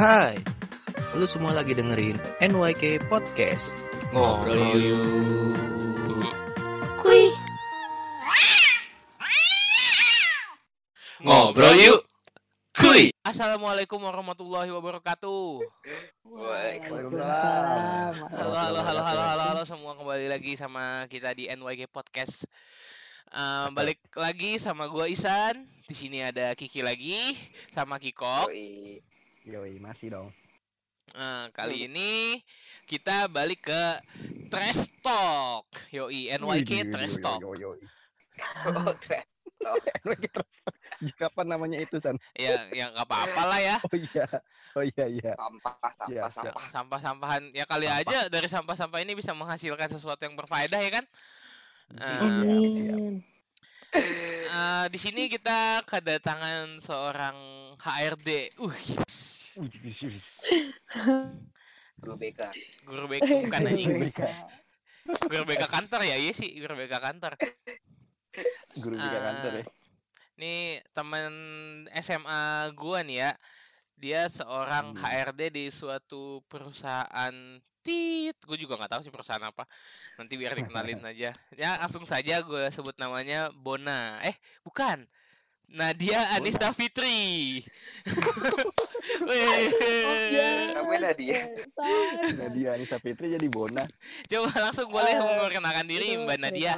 Hai, lu semua lagi dengerin NYK Podcast. Ngobrol yuk. Kui. Ngobrol yuk. Kuy. Assalamualaikum warahmatullahi wabarakatuh. Waalaikumsalam. Halo halo halo halo halo halo semua kembali lagi sama kita di NYG Podcast. Eh, balik lagi sama gua Isan. Di sini ada Kiki lagi sama Kikok. Yoi, masih dong. Eh, kali ini kita balik ke Trash Talk. Yoi, NYK Trash Talk. NYK Trash Talk. Kapan namanya itu, San? Ya, yang nggak apa-apa lah ya. Oh iya. Oh iya, iya. Sampah, Iya, sampah, sampah. Sampah-sampahan ya kali Sampah. aja dari sampah-sampah ini bisa menghasilkan sesuatu yang berfaedah ya kan? Eh, Amin. Eh, di sini kita kedatangan seorang HRD. Uh, Guru BK. guru BK bukan anjing. BK. Guru BK kantor ya? Iya sih, guru BK kantor. Guru BK kantor ya. Nih teman SMA gua nih ya. Dia seorang Hmm. HRD di suatu perusahaan tit. Gue juga nggak tahu sih perusahaan apa. Nanti biar dikenalin aja. Ya langsung saja gue sebut namanya Bona. Eh, bukan. Nadia Anista Fitri. Wih. ya. Namanya dia. Nadia Anissa Fitri jadi Bona. Coba langsung boleh Eh, memperkenalkan diri Itu Mbak Nadia.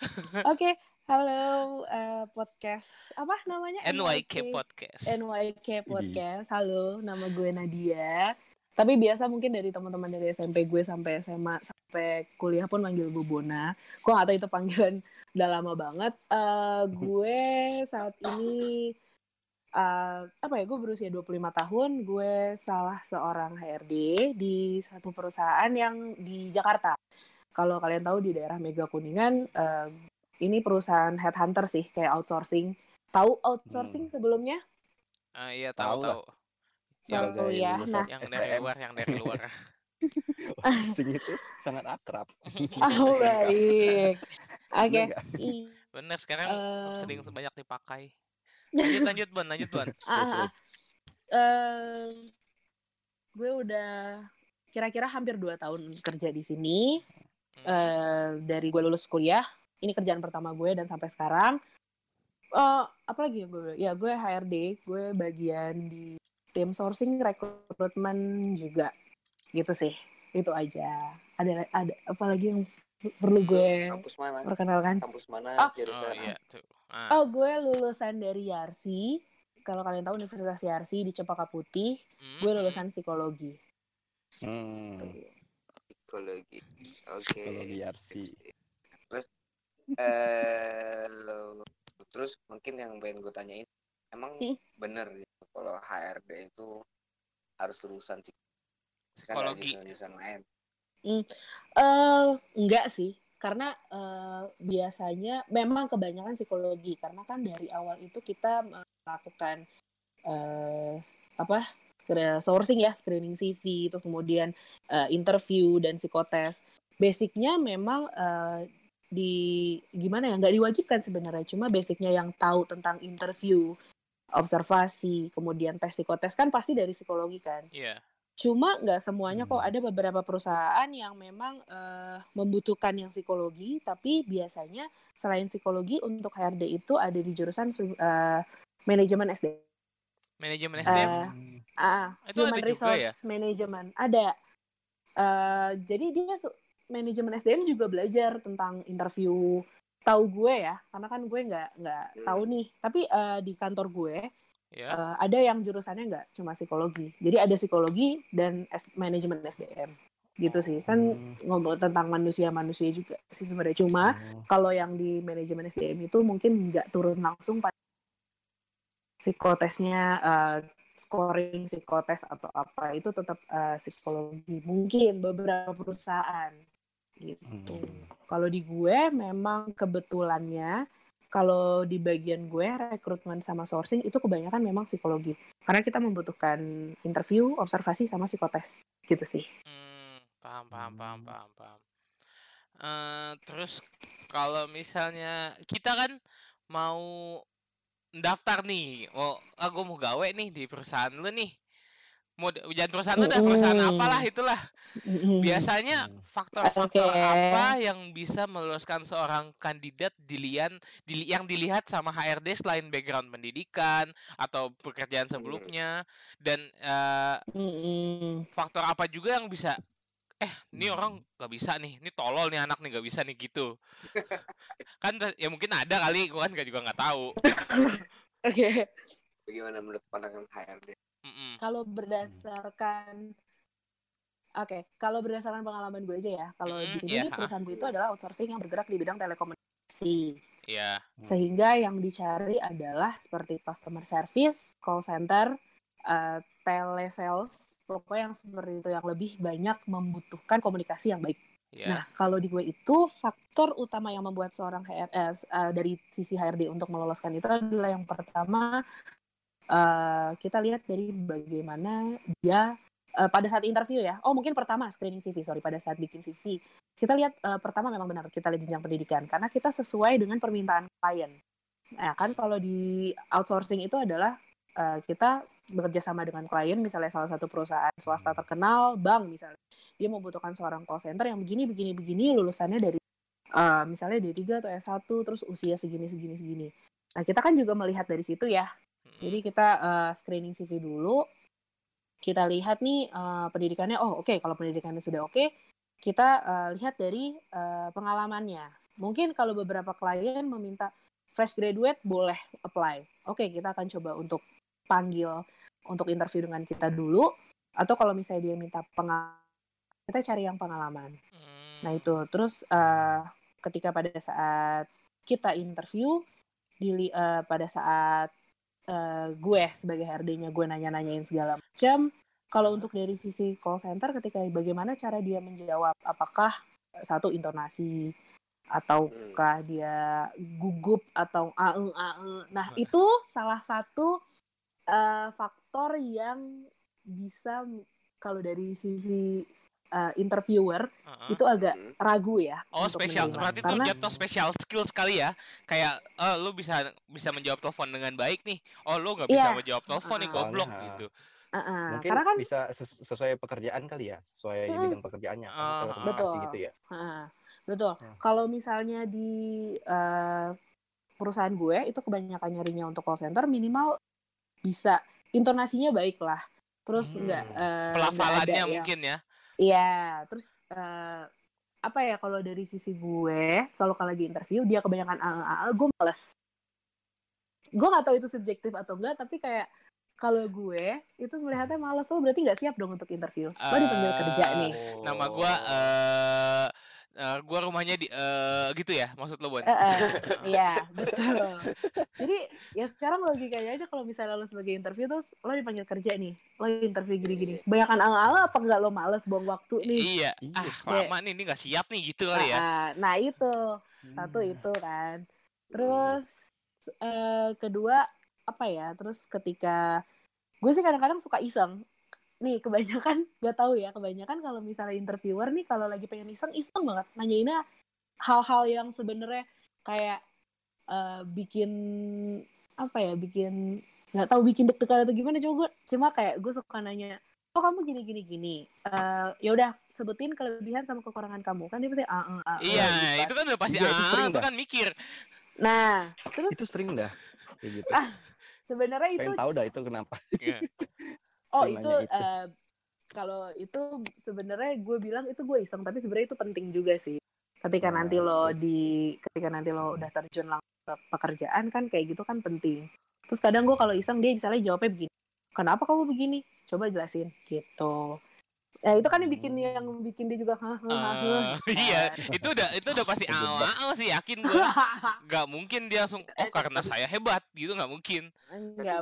Oke, halo eh, podcast apa namanya? NYK Podcast. NYK Podcast. Halo, nama gue Nadia. Tapi biasa mungkin dari teman-teman dari SMP gue sampai SMA sampai kuliah pun manggil gue Bona. Gue gak tahu itu panggilan udah lama banget. Eh, gue saat ini eh, apa ya? Gue berusia 25 tahun. Gue salah seorang HRD di satu perusahaan yang di Jakarta. Kalau kalian tahu di daerah Mega Kuningan, eh, ini perusahaan headhunter sih, kayak outsourcing. Tahu outsourcing sebelumnya? Ah, iya Tahu tahu tahu. Yang Sebagai ya. Nah, yang dari luar, yang dari luar. Sing itu sangat akrab. Oh baik. Oke. I- Bener sekarang sering banyak dipakai. Lanjut lanjut Bon, lanjut Bon. ah, ah, eh, gue udah kira-kira hampir dua tahun kerja di sini. Hmm. Eh, dari gue lulus kuliah, ini kerjaan pertama gue dan sampai sekarang. Eh, apalagi ya gue? Ya gue HRD, gue bagian di tim sourcing rekrutmen juga, gitu sih. Itu aja. Ada ada apalagi yang perlu gue Kampus mana? perkenalkan? Kampus mana? Oh. Oh Jurusan iya tuh. Ah. Oh, gue lulusan dari Yarsi. Kalau kalian tahu Universitas Yarsi di Cempaka Putih, Hmm, gue lulusan psikologi. Hmm. psikologi. Oke. Psikologi Yarsi. Terus eh terus mungkin yang pengen gue tanyain emang Hmm. bener gitu kalau HRD itu harus bisa nggak Psikologi. jurusan-jurusan lain. Eh, enggak sih, karena eh, biasanya memang kebanyakan psikologi karena kan dari awal itu kita melakukan eh, apa sourcing ya, screening CV, terus kemudian eh, interview dan psikotes. Basicnya memang eh, di gimana ya nggak diwajibkan sebenarnya, cuma basicnya yang tahu tentang interview, observasi, kemudian tes psikotes kan pasti dari psikologi kan. Iya. Cuma nggak semuanya kok Hmm. ada beberapa perusahaan yang memang eh, membutuhkan yang psikologi, tapi biasanya selain psikologi untuk HRD itu ada di jurusan su- eh, manajemen SD. Manajemen Eh, SDM. Hmm. Ah, Itu ada Human juga Resource ya? Management ada. Eh, jadi dia manajemen SDM juga belajar tentang interview. Tahu gue ya, karena kan gue nggak nggak tahu nih. Tapi eh, di kantor gue Ya. Eh, ada yang jurusannya nggak cuma psikologi. Jadi ada psikologi dan S- manajemen SDM. Gitu sih. Kan Hmm. ngomong tentang manusia-manusia juga sih sebenarnya. Cuma Oh. kalau yang di manajemen SDM itu mungkin nggak turun langsung pada psikotesnya eh, scoring psikotes atau apa itu tetap eh, psikologi. Mungkin beberapa perusahaan gitu. Hmm. Kalau di gue memang kebetulannya kalau di bagian gue rekrutmen sama sourcing itu kebanyakan memang psikologi. Karena kita membutuhkan interview, observasi sama psikotes gitu sih. Hmm, paham paham paham paham paham. Eh, terus kalau misalnya kita kan mau daftar nih, oh, ah gue mau gawe nih di perusahaan lu nih. Mau jangan perusahaan lu dah perusahaan apalah itulah Mm-mm. biasanya faktor-faktor Oke. apa yang bisa meloloskan seorang kandidat dilihat dili- yang dilihat sama HRD selain background pendidikan atau pekerjaan sebelumnya dan eh, Mm-mm. faktor apa juga yang bisa eh ini orang nggak bisa nih ini tolol nih anak nih nggak bisa nih gitu kan ya mungkin ada kali gua kan nggak juga nggak tahu Oke. Bagaimana menurut pandangan HRD? Mm-mm. Kalau berdasarkan Oke, kalau berdasarkan pengalaman gue aja ya, kalau di Mm, sini iya, nih, perusahaan gue itu adalah outsourcing yang bergerak di bidang telekomunikasi. ya Sehingga yang dicari adalah seperti customer service, call center, eh, telesales, pokoknya yang seperti itu yang lebih banyak membutuhkan komunikasi yang baik. ya Nah, kalau di gue itu faktor utama yang membuat seorang HR eh, s- eh, dari sisi HRD untuk meloloskan itu adalah yang pertama eh, kita lihat dari bagaimana dia eh, pada saat interview ya. Oh, mungkin pertama screening CV, sorry pada saat bikin CV. Kita lihat eh, pertama memang benar kita lihat jenjang pendidikan karena kita sesuai dengan permintaan klien. Nah, kan kalau di outsourcing itu adalah eh, kita bekerja sama dengan klien, misalnya salah satu perusahaan swasta terkenal, bank misalnya dia membutuhkan seorang call center yang begini begini begini lulusannya dari eh, misalnya D3 atau S1 terus usia segini segini segini. Nah, kita kan juga melihat dari situ ya. Jadi kita eh, screening CV dulu. Kita lihat nih eh, pendidikannya oh oke kalau pendidikannya sudah oke, kita eh, lihat dari eh, pengalamannya. Mungkin kalau beberapa klien meminta fresh graduate boleh apply. Oke, kita akan coba untuk panggil untuk interview dengan kita dulu atau kalau misalnya dia minta pengalaman kita cari yang pengalaman. Mm. Nah itu terus eh, ketika pada saat kita interview, dili, eh, pada saat eh, gue sebagai HRD-nya gue nanya-nanyain segala macam. Kalau untuk dari sisi call center, ketika bagaimana cara dia menjawab, apakah eh, satu intonasi ataukah dia gugup atau ae ae. Nah itu salah satu eh, faktor yang bisa kalau dari sisi eh, interviewer Uh-uh. itu agak Hmm. ragu ya Oh untuk spesial menerima. berarti karena itu jatuh spesial skill sekali ya kayak eh lu bisa bisa menjawab telepon dengan baik nih oh lu nggak bisa Iya. menjawab telepon nih Ah. goblok gitu uh, uh, Mungkin karena kan bisa ses- sesuai pekerjaan kali ya, sesuai Mm-mm. bidang pekerjaannya, kan, Ah, telekomunikasi Betul. gitu ya. uh, betul Hmm. kalau misalnya di uh, perusahaan gue itu kebanyakan nyarinya untuk call center minimal bisa intonasinya baik lah terus Hmm. nggak uh, nggak ada pelafalannya yang- mungkin ya Iya, terus eh, apa ya kalau dari sisi gue, kalau kalau lagi interview dia kebanyakan AE AE, gue males. Gue nggak tahu itu subjektif atau enggak, tapi kayak kalau gue itu melihatnya males lo berarti nggak siap dong untuk interview. Lo dipanggil kerja nih. Oh. nama gua eh eh, gua rumahnya di eh gitu ya maksud lo Bon Eh, eh, Iya, betul. Jadi ya sekarang logikanya aja kalau misalnya lo sebagai interview terus lo dipanggil kerja nih, lo interview gini-gini. Kebanyakan AE AE apa enggak lo males buang waktu nih? iya Iya ah sih. lama nih ini nggak siap nih gitu kali ya Ah, Nah itu satu Hmm. itu kan terus eh, kedua apa ya terus ketika gue sih kadang-kadang suka iseng nih kebanyakan gak tahu ya kebanyakan kalau misalnya interviewer nih kalau lagi pengen iseng iseng banget nanyainnya hal-hal yang sebenarnya kayak eh, bikin apa ya bikin nggak tahu bikin deg-degan atau gimana coba gue cuma kayak gue suka nanya oh kamu gini gini gini Eh, ya udah sebutin kelebihan sama kekurangan kamu kan dia pasti ah, ah, ah, iya gitu kan. itu kan udah pasti Iya, itu ah itu dah. kan mikir Nah, terus Itu sering dah. Kayak gitu. Ah, sebenarnya itu Pengen tahu dah itu kenapa. Oh itu, itu. eh, kalau itu sebenarnya gue bilang itu gue iseng tapi sebenarnya itu penting juga sih. Ketika Nah, nanti lo di ketika nanti lo udah terjun langsung ke pekerjaan kan kayak gitu kan penting. Terus kadang gue kalau iseng dia misalnya jawabnya begini. Kenapa kamu begini? Coba jelasin gitu. Ya itu kan yang bikin Hmm. yang bikin dia juga hah. Eh, iya itu udah itu udah pasti awal sih yakin gua nggak mungkin dia langsung oh karena saya hebat gitu nggak mungkin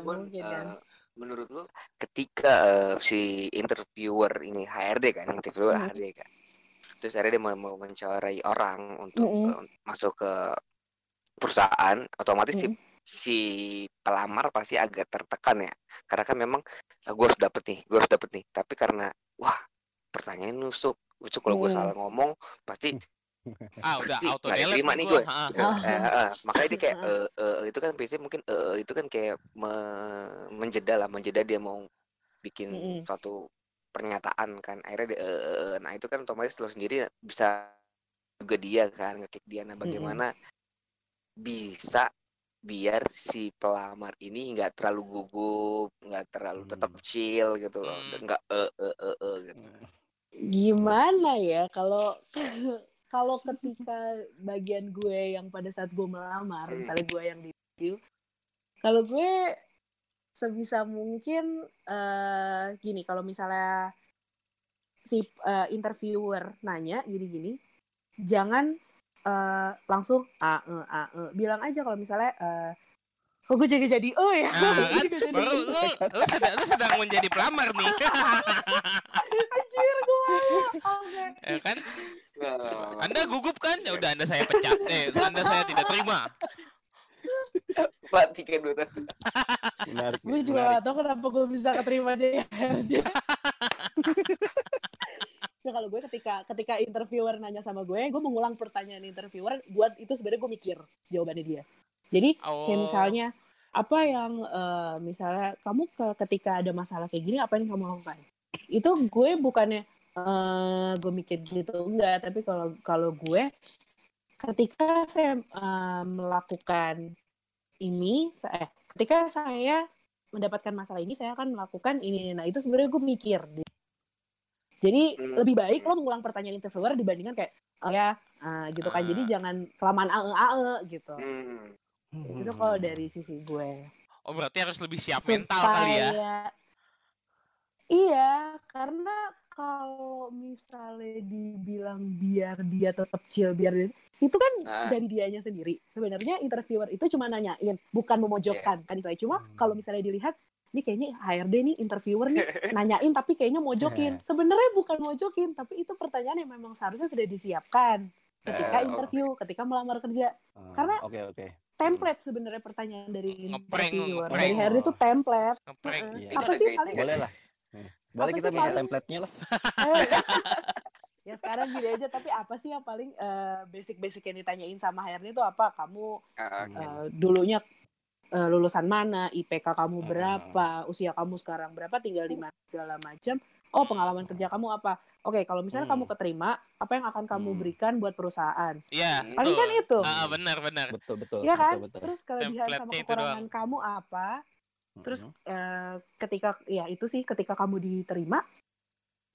Bon, mungkin kan. eh, menurut lu ketika eh, si interviewer ini HRD kan, interviewer Hmm. HRD kan. Terus akhirnya dia mau, mau mencari orang untuk Mm-mm. eh, masuk ke perusahaan, otomatis si Mm. si pelamar pasti agak tertekan ya. Karena kan memang gue harus dapet nih, gue harus dapet nih. Tapi karena wah pertanyaannya nusuk, nusuk kalau gue Mm. salah ngomong pasti ah udah Pasti auto delete diterima nih nih gue. Ha, Eh, eh, eh, makanya dia kayak eh, eh, itu kan biasanya mungkin eh, itu kan kayak me- menjeda lah menjeda dia mau bikin Mm-mm. suatu pernyataan kan akhirnya dia, "Eh, eh, eh." nah itu kan otomatis lo sendiri bisa juga dia kan ngekick dia nah bagaimana bisa biar si pelamar ini nggak terlalu gugup nggak terlalu tetap Hmm. chill gitu loh Hmm. dan nggak eh eh eh eh gitu Hmm. Gimana ya kalau kalau ketika bagian gue yang pada saat gue melamar, Hmm. misalnya gue yang di interview, kalau gue sebisa mungkin eh gini, kalau misalnya si eh, interviewer nanya gini-gini, jangan eh, langsung a e a e. bilang aja kalau misalnya eh kok gue jadi jadi oh ya Nah, kan baru lu lu sedang lu sedang menjadi pelamar nih. anjir gue oke ya kan? Nggak, Anda gugup kan? Ya udah Anda saya pecat. Eh, Anda saya tidak terima. Pak tiga dua satu gue juga gak tau kenapa gue bisa keterima aja ya Ya kalau gue ketika ketika interviewer nanya sama gue, gue mengulang pertanyaan interviewer, buat itu sebenarnya gue mikir jawabannya dia. Jadi Oh. kayak misalnya apa yang eh, misalnya kamu ke- ketika ada masalah kayak gini apa yang kamu lakukan? Itu gue bukannya eh gue mikir gitu enggak, tapi kalau kalau gue ketika saya eh, melakukan ini, saya, eh, ketika saya mendapatkan masalah ini, saya akan melakukan ini. Nah itu sebenarnya gue mikir. Jadi Hmm. lebih baik lo mengulang pertanyaan interviewer dibandingkan kayak oh ya ah, gitu kan. Jadi Ah. jangan kelamaan ae ae gitu. Hmm. Itu kalau dari sisi gue. Oh, berarti harus lebih siap mental kali ya. Supaya- Iya, karena kalau misalnya dibilang biar dia tetap chill, biar dia, itu kan Ah. dari dianya sendiri. Sebenarnya interviewer itu cuma nanyain, bukan memojokkan kan istilahnya. Cuma Hmm. kalau misalnya dilihat, ini kayaknya HRD nih interviewer nih nanyain tapi kayaknya mojokin. Iya. Sebenarnya bukan mojokin, tapi itu pertanyaan yang memang seharusnya sudah disiapkan ketika Eh, interview, ketika melamar kerja. Ah, Karena- Oke oke. Template sebenarnya pertanyaan dari Ngeprank, ngeprank. Dari HRD itu template. Ngeprank. Heeh. Iya. Apa Itu sih paling Boleh lah. Nih, Boleh Apa kita sih minta paling- template-nya lah. Ya sekarang gini aja tapi apa sih yang paling eh, basic-basic yang ditanyain sama HRD itu apa kamu Ah, Hmm. eh, dulunya eh, lulusan mana IPK kamu Hmm. berapa usia kamu sekarang berapa tinggal di mana segala macam oh pengalaman kerja kamu apa oke kalau misalnya Hmm. kamu keterima apa yang akan kamu Hmm. berikan buat perusahaan Iya, Hmm. paling kan itu Ah, benar benar. Betul betul. Iya kan Betul, betul. terus kelebihan sama kekurangan kamu apa terus Mhm. eh, ketika ya itu sih ketika kamu diterima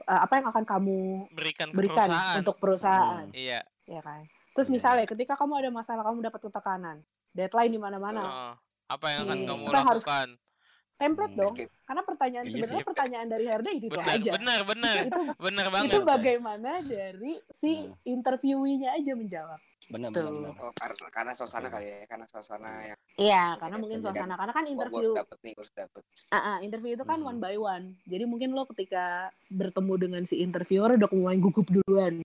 eh, apa yang akan kamu Berikan ke berikan perusahaan. untuk perusahaan Hmm. Iya. ya kan. Terus misalnya ketika kamu ada masalah, kamu dapat tekanan, deadline di mana-mana, Heeh. apa yang akan Hmm. kamu Apa yang harus- lakukan? Template Hmm. dong. Skip. Karena pertanyaan Iya sebenarnya pertanyaan dari HRD itu, itu Benar, aja. benar, benar. itu Benar banget. itu bagaimana dari si Hmm. interviewinya aja menjawab. Benar Tuh. benar benar. Oh, karena, karena suasana kali ya, karena suasana yang Iya, Oke, karena mungkin dan- suasana. Karena kan interview, harus dapet nih, harus dapet. ah, ah, interview itu kan Hmm. one by one. Jadi mungkin lo ketika bertemu dengan si interviewer udah mulai gugup duluan.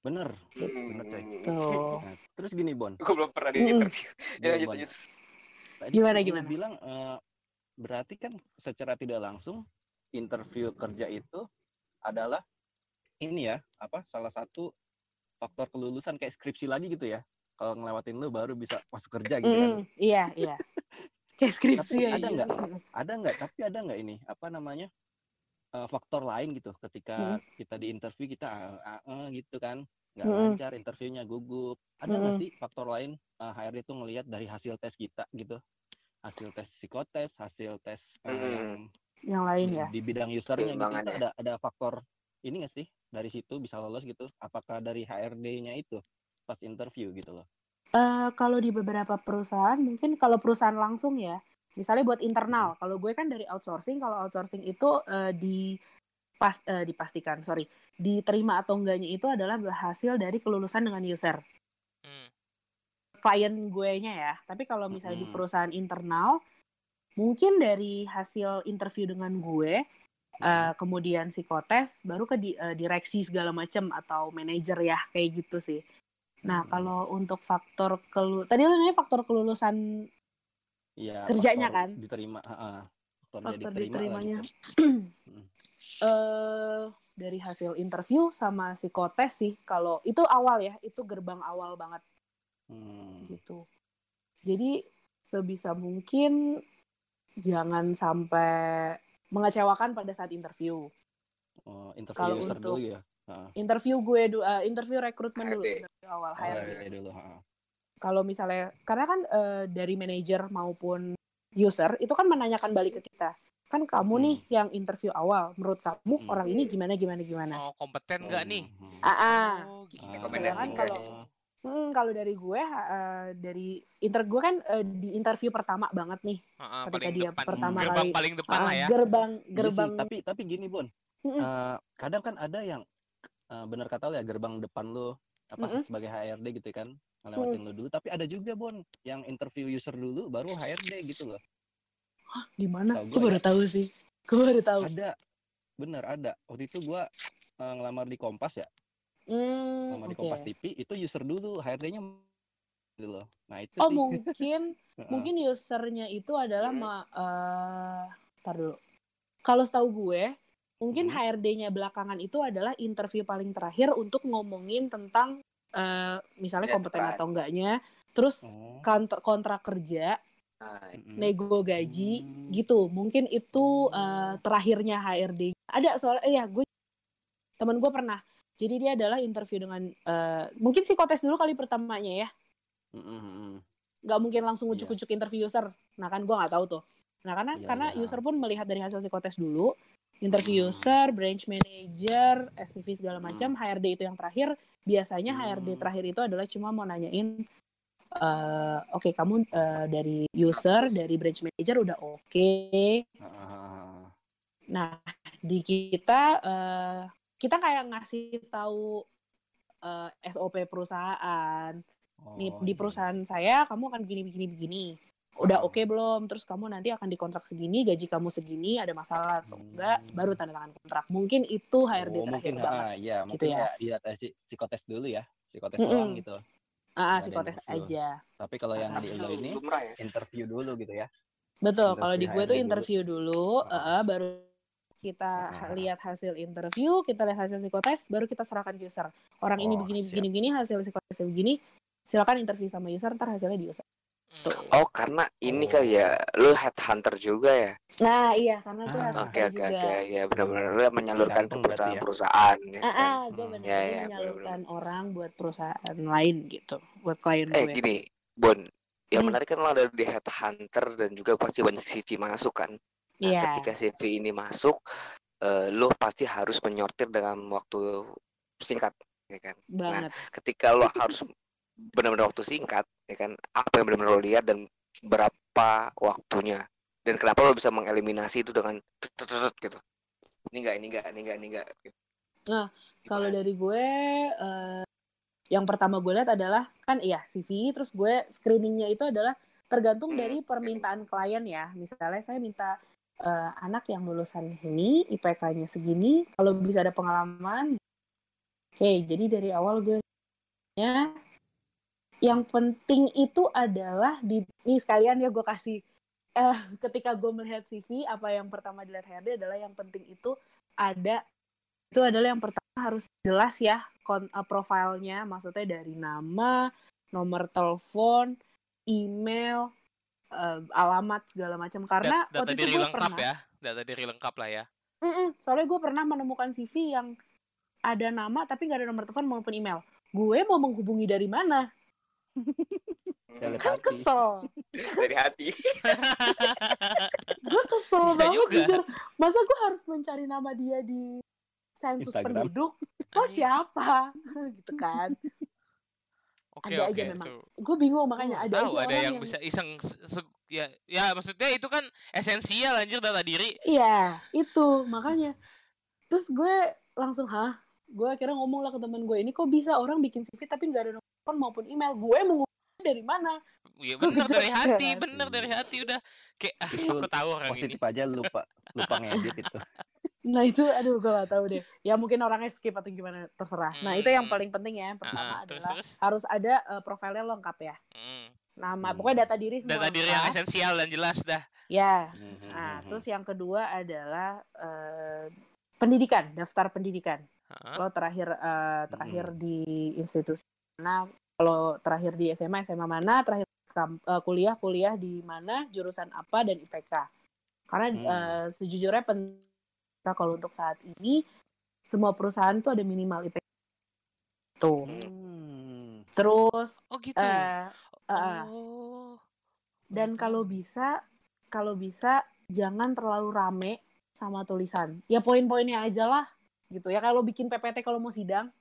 Bener. Bener coy. Hmm. Tuh. Nah, terus gini Bon. Gue belum pernah di interview. Ya, lanjut, Bon. lanjut. Tadi Gimana, gimana? bilang eh, berarti kan secara tidak langsung interview kerja itu adalah ini ya apa salah satu faktor kelulusan kayak skripsi lagi gitu ya. Kalau ngelewatin lu baru bisa masuk kerja gitu kan. Mm-mm, Iya, iya. Kayak skripsi Tapi aja. ada nggak? Ada nggak? Tapi ada nggak ini apa namanya eh, faktor lain gitu ketika kita di interview kita ah, ah, gitu kan nggak Mm-mm. lancar interviewnya gugup. Ada nggak Mm-mm. sih faktor lain eh, HRD itu ngelihat dari hasil tes kita gitu? Hasil tes psikotes, hasil tes Mm-mm. yang lain di, ya. di bidang usernya gitu ya. ada ada faktor ini nggak sih dari situ bisa lolos gitu? Apakah dari HRD-nya itu pas interview gitu loh? Eh, kalau di beberapa perusahaan mungkin kalau perusahaan langsung ya misalnya buat internal kalau gue kan dari outsourcing kalau outsourcing itu eh, di pas eh, dipastikan sorry diterima atau enggaknya itu adalah hasil dari kelulusan dengan user Hmm. Klien gue nya ya tapi kalau misalnya di Mm-mm. perusahaan internal mungkin dari hasil interview dengan gue eh, kemudian psikotes baru ke di- eh, direksi segala macam atau manajer ya kayak gitu sih nah Hmm. kalau untuk faktor kelu tadi lo nanya faktor kelulusan Iya, Kerjanya faktor kan? Diterima, heeh. Faktor, faktor diterima diterimanya eh dari hasil interview sama psikotes sih kalau itu awal ya itu gerbang awal banget Hmm. gitu jadi sebisa mungkin jangan sampai mengecewakan pada saat interview. Oh, interview Kalau user untuk- dulu ya. Heeh. Interview gue du- eh, interview rekrutmen dulu interview awal Oh, HRD. iya, iya dulu. heeh. Kalau misalnya karena kan eh, dari manajer maupun user itu kan menanyakan balik ke kita. Kan kamu Hmm. nih yang interview awal, menurut kamu Hmm. orang ini gimana gimana gimana. Oh, kompeten nggak nih? Hmm. Ah, ah. Oh, gitu. Ah, Rekomendasi kalau- nih? Hmm, kalau dari gue eh, dari inter gue kan eh, di interview pertama banget nih. Heeh, ketika paling dia depan. pertama gerbang kali- paling depan lah Ah, ya. Gerbang Iya sih, gerbang tapi tapi gini Bon, Mm-mm. Eh, kadang kan ada yang eh, benar kata lo ya gerbang depan lo apa Mm-mm. sebagai HRD gitu kan ngelewatin lo dulu. Tapi ada juga Bon yang interview user dulu baru HRD gitu loh. di mana? Gue gue baru tahu sih. Gue baru tahu. Ada, bener ada. Waktu itu gua eh, ngelamar di Kompas ya, Hmm, ngelamar di oke. Kompas TV itu user dulu HRD-nya gitu loh. Nah itu Oh sih. mungkin mungkin usernya itu adalah Hmm. ma- eh tar dulu. Kalau setahu gue, mungkin Hmm. HRD-nya belakangan itu adalah interview paling terakhir untuk ngomongin tentang eh, misalnya Ya, kompeten depan. atau enggaknya, terus Oh. kontrak kontrak kerja, Mm-mm. nego gaji, Hmm. gitu. Mungkin itu eh, terakhirnya HRD. Ada soalnya, eh ya gue temen gue pernah. Jadi dia adalah interview dengan eh, mungkin psikotes dulu kali pertamanya ya. Nggak mungkin langsung Iya. ujuk-ujuk interview user. Nah kan gue nggak tahu tuh. Nah karena Iya, karena iya. user pun melihat dari hasil psikotes dulu, interview user, branch manager, SPV segala macam, HRD itu yang terakhir. Biasanya HRD terakhir itu adalah cuma mau nanyain, eh, oke kamu eh, dari user, dari branch manager udah oke. Ah, Nah di kita eh, kita kayak ngasih tahu eh, SOP perusahaan. Nih oh, di iya. perusahaan saya kamu akan begini begini begini. Udah Ah. oke belum? Terus kamu nanti akan dikontrak segini, gaji kamu segini, ada masalah atau enggak, Hmm. baru tanda tangan kontrak. Mungkin itu HRD Oh, terakhir mungkin banget. ah, ya, gitu mungkin ya. ya, iya tes psikotes dulu ya, psikotes Mm-mm. doang gitu. Ah, ah, psikotes aja. Tapi kalau yang Ah. di lo ini ya. interview dulu gitu ya. Betul, kalau di gue tuh HRD dulu. interview dulu, Ah. eh, eh, baru kita Ah. lihat hasil interview, kita lihat hasil psikotes, baru kita serahkan ke user. Orang ini Oh, begini siap. begini begini, hasil psikotesnya begini. Silakan interview sama user, ntar hasilnya di user. Hmm. Oh, karena ini kali ya, lu headhunter juga ya. Nah iya, karena itu Ah. Oke, oke, juga. oke. Ya benar-benar lu yang menyalurkan ke berarti ya. perusahaan-perusahaan ya. Ah, kan? ah, gue Hmm. benar Ya, ya, menyalurkan orang buat perusahaan lain gitu, buat klien Eh, gue. gini, Bon. Yang Hmm. menarik kan lo ada di headhunter dan juga pasti banyak CV masuk kan. Nah, Iya. ketika CV ini masuk, eh, lo pasti harus menyortir dalam waktu singkat, ya kan? banget. Ketika lo harus benar-benar waktu singkat, ya kan? Apa yang benar-benar lo lihat dan berapa waktunya? Dan kenapa lo bisa mengeliminasi itu dengan gitu? Ini enggak, ini enggak, ini enggak, ini enggak. gitu. Nah, Kalau dari gue, eh, yang pertama gue lihat adalah kan iya CV, terus gue screeningnya itu adalah tergantung Hmm, dari permintaan klien ya. Misalnya saya minta eh, anak yang lulusan ini, IPK-nya segini, kalau bisa ada pengalaman. Oke, jadi dari awal gue nya yang penting itu adalah di ini sekalian ya gue kasih eh, ketika gue melihat CV apa yang pertama dilihat HRD adalah yang penting itu ada itu adalah yang pertama harus jelas ya kon, eh, profilnya maksudnya dari nama nomor telepon email eh, alamat segala macam. Karena Dat- data waktu itu diri gue lengkap pernah ya data diri lengkap lah ya. Mm-mm, soalnya gue pernah menemukan CV yang ada nama tapi nggak ada nomor telepon maupun email. Gue mau menghubungi dari mana? Kan kesel. Dari hati. gue kesel Bisa banget juga. jujur. Masa gue harus mencari nama dia di sensus Instagram. penduduk? Lo siapa? Gitu kan oke Ada oke aja memang. gue bingung makanya ada tahu aja ada orang yang, bisa iseng se- se- ya ya maksudnya itu kan esensial anjir data diri Iya, itu makanya. Terus gue langsung hah, gue akhirnya ngomong lah ke teman gue ini kok bisa orang bikin CV tapi nggak ada nomor telepon maupun email. Gue mau dari mana? ya Gua bener dari hati bener dari hati udah kayak ah, aku tahu orang ini Positif aja lupa lupa ngedit itu. Nah itu, aduh gue gak tahu deh. Ya mungkin orangnya skip atau gimana terserah. Nah itu yang Hmm. paling penting ya. Yang pertama terus adalah terus harus ada eh, profilnya lengkap ya. Hmm. Nama, Hmm. pokoknya data diri semua data diri yang esensial dan jelas dah Ya. Mhm, Nah mhm. terus yang kedua adalah eh, pendidikan, daftar pendidikan. Heeh. Kalau terakhir eh, terakhir Hmm. di institusi mana? Kalau terakhir di SMA SMA mana? Terakhir kuliah kuliah di mana? Jurusan apa dan IPK. Karena Hmm. eh, sejujurnya pen nah, kalau untuk saat ini semua perusahaan tuh ada minimal IPK. Tuh. Hmm. Terus Oh gitu. eh, eh, Oh. dan kalau bisa kalau bisa jangan terlalu rame sama tulisan. Ya poin-poinnya aja lah gitu ya kalau bikin PPT kalau mau sidang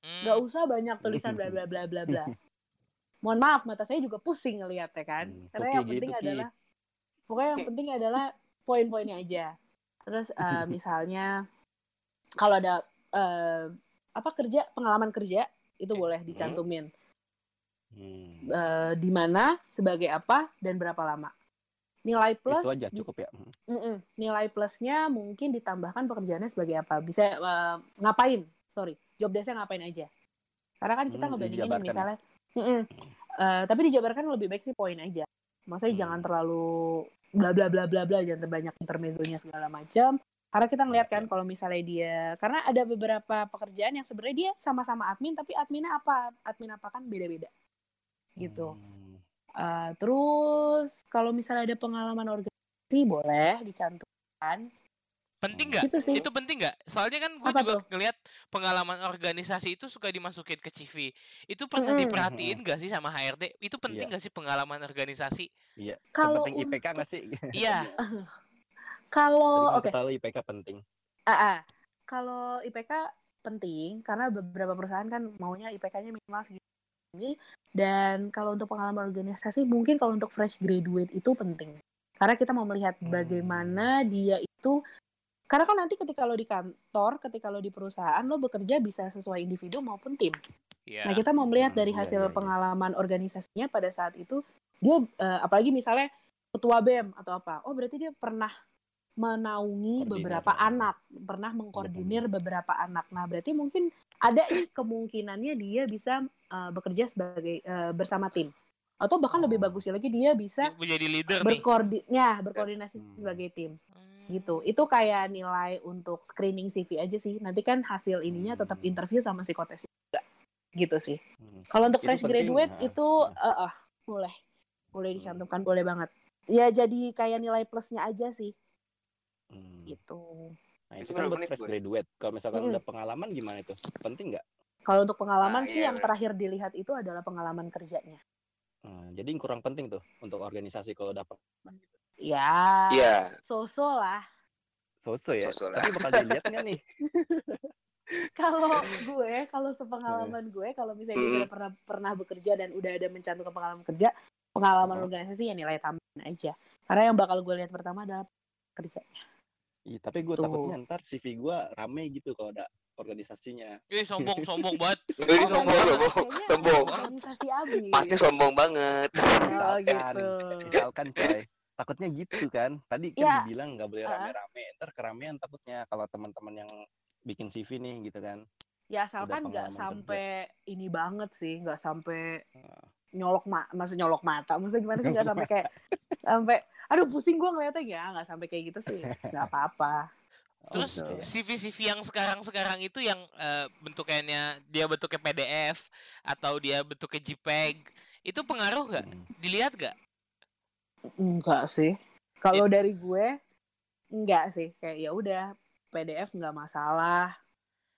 Hmm. nggak usah banyak tulisan bla bla bla bla bla. Mohon maaf mata saya juga pusing ngeliat ya kan. Hmm, Karena Tuki yang gitu, penting Ki. adalah pokoknya yang penting adalah poin-poinnya aja. Terus eh, misalnya kalau ada eh, apa kerja pengalaman kerja itu boleh dicantumin Hmm. Eh, di mana sebagai apa dan berapa lama. Nilai plus Itu aja cukup ya. Hmm. Mm-mm. nilai plusnya mungkin ditambahkan pekerjaannya sebagai apa bisa eh, ngapain sorry job desknya ngapain aja karena kan kita Hmm, ngebandingin ya? misalnya Mm-mm. Eh, tapi dijabarkan lebih baik sih poin aja maksudnya Hmm. jangan terlalu bla bla bla bla bla jangan banyak intermezzonya segala macam. Karena kita ngeliat kan kalau misalnya dia karena ada beberapa pekerjaan yang sebenarnya dia sama-sama admin tapi adminnya apa? Admin apa kan beda-beda. Gitu. Hmm. Uh, terus kalau misalnya ada pengalaman organisasi boleh dicantumkan. Penting nggak? Gitu sih. Itu penting nggak? Soalnya kan gue juga tuh? ngelihat pengalaman organisasi itu suka dimasukin ke CV. Itu pernah Mm-mm. diperhatiin nggak sih sama HRD? Itu penting Iya. nggak sih pengalaman organisasi? Iya. Kalau Penting IPK nggak sih? Iya. Kalau oke, kita tahu IPK penting. ah, ah. kalau IPK penting karena beberapa perusahaan kan maunya IPK-nya minimal segini dan kalau untuk pengalaman organisasi mungkin kalau untuk fresh graduate itu penting karena kita mau melihat Hmm. bagaimana dia itu karena kan nanti ketika lo di kantor, ketika lo di perusahaan, lo bekerja bisa sesuai individu maupun tim. Iya. Nah, kita mau melihat dari iya, hasil iya, iya. pengalaman organisasinya pada saat itu, dia eh, apalagi misalnya ketua BEM atau apa. Oh, berarti dia pernah menaungi Koordinir, beberapa ya. anak, pernah mengkoordinir beberapa anak. Nah, berarti mungkin ada nih kemungkinannya dia bisa eh, bekerja sebagai eh, bersama tim. Atau bahkan lebih Oh. bagusnya lagi dia bisa Menjadi leader nih. berkoordin ya, berkoordinasi Hmm. sebagai tim. Gitu. Itu kayak nilai untuk screening CV aja sih. Nanti kan hasil ininya tetap Hmm. interview sama psikotes juga. Gitu sih. Hmm. Kalau untuk Itu fresh penting, graduate nah. itu eh, eh, boleh. Boleh dicantumkan, boleh banget. Ya jadi kayak nilai plusnya aja sih Hmm. gitu. Nah, Itu itu kan buat fresh graduate. Kalau misalkan Mm-mm. udah pengalaman gimana itu? Penting nggak? Kalau untuk pengalaman Ah, sih iya, yang bener. terakhir dilihat itu adalah pengalaman kerjanya. Nah, jadi kurang penting tuh untuk organisasi kalau dapat Ya, Iya. so-so lah. sosok ya. Sosok lah. Tapi bakal dilihat nggak nih? kalau gue kalau sepengalaman gue kalau misalnya gue Hmm. udah pernah pernah bekerja dan udah ada mencantumkan pengalaman kerja pengalaman Hmm. organisasi ya nilai tambahan aja karena yang bakal gue lihat pertama adalah kerjanya Iya, tapi gue takutnya ntar CV gue rame gitu kalau ada organisasinya. Ih, sombong sombong banget. Ini Oh, sombong, sombong, kayaknya sombong. organisasi abis Pasti sombong banget. oh Misalkan, gitu misalkan coy. Takutnya gitu kan. Tadi kan Ya. dibilang nggak boleh rame-rame. Ntar keramaian takutnya kalau teman-teman yang bikin CV nih gitu kan. ya asalkan nggak sampai ini banget sih nggak sampai nyolok ma maksud nyolok mata maksudnya gimana sih nggak sampai kayak sampai aduh pusing gue ngeliatnya ya nggak sampai kayak gitu sih nggak apa-apa Terus oke. CV-CV yang sekarang-sekarang itu yang eh, bentuknya dia bentuknya PDF atau dia bentuknya JPEG itu pengaruh nggak? Hmm. Dilihat nggak? Enggak sih. Kalau dari gue enggak sih. Kayak ya udah PDF nggak masalah.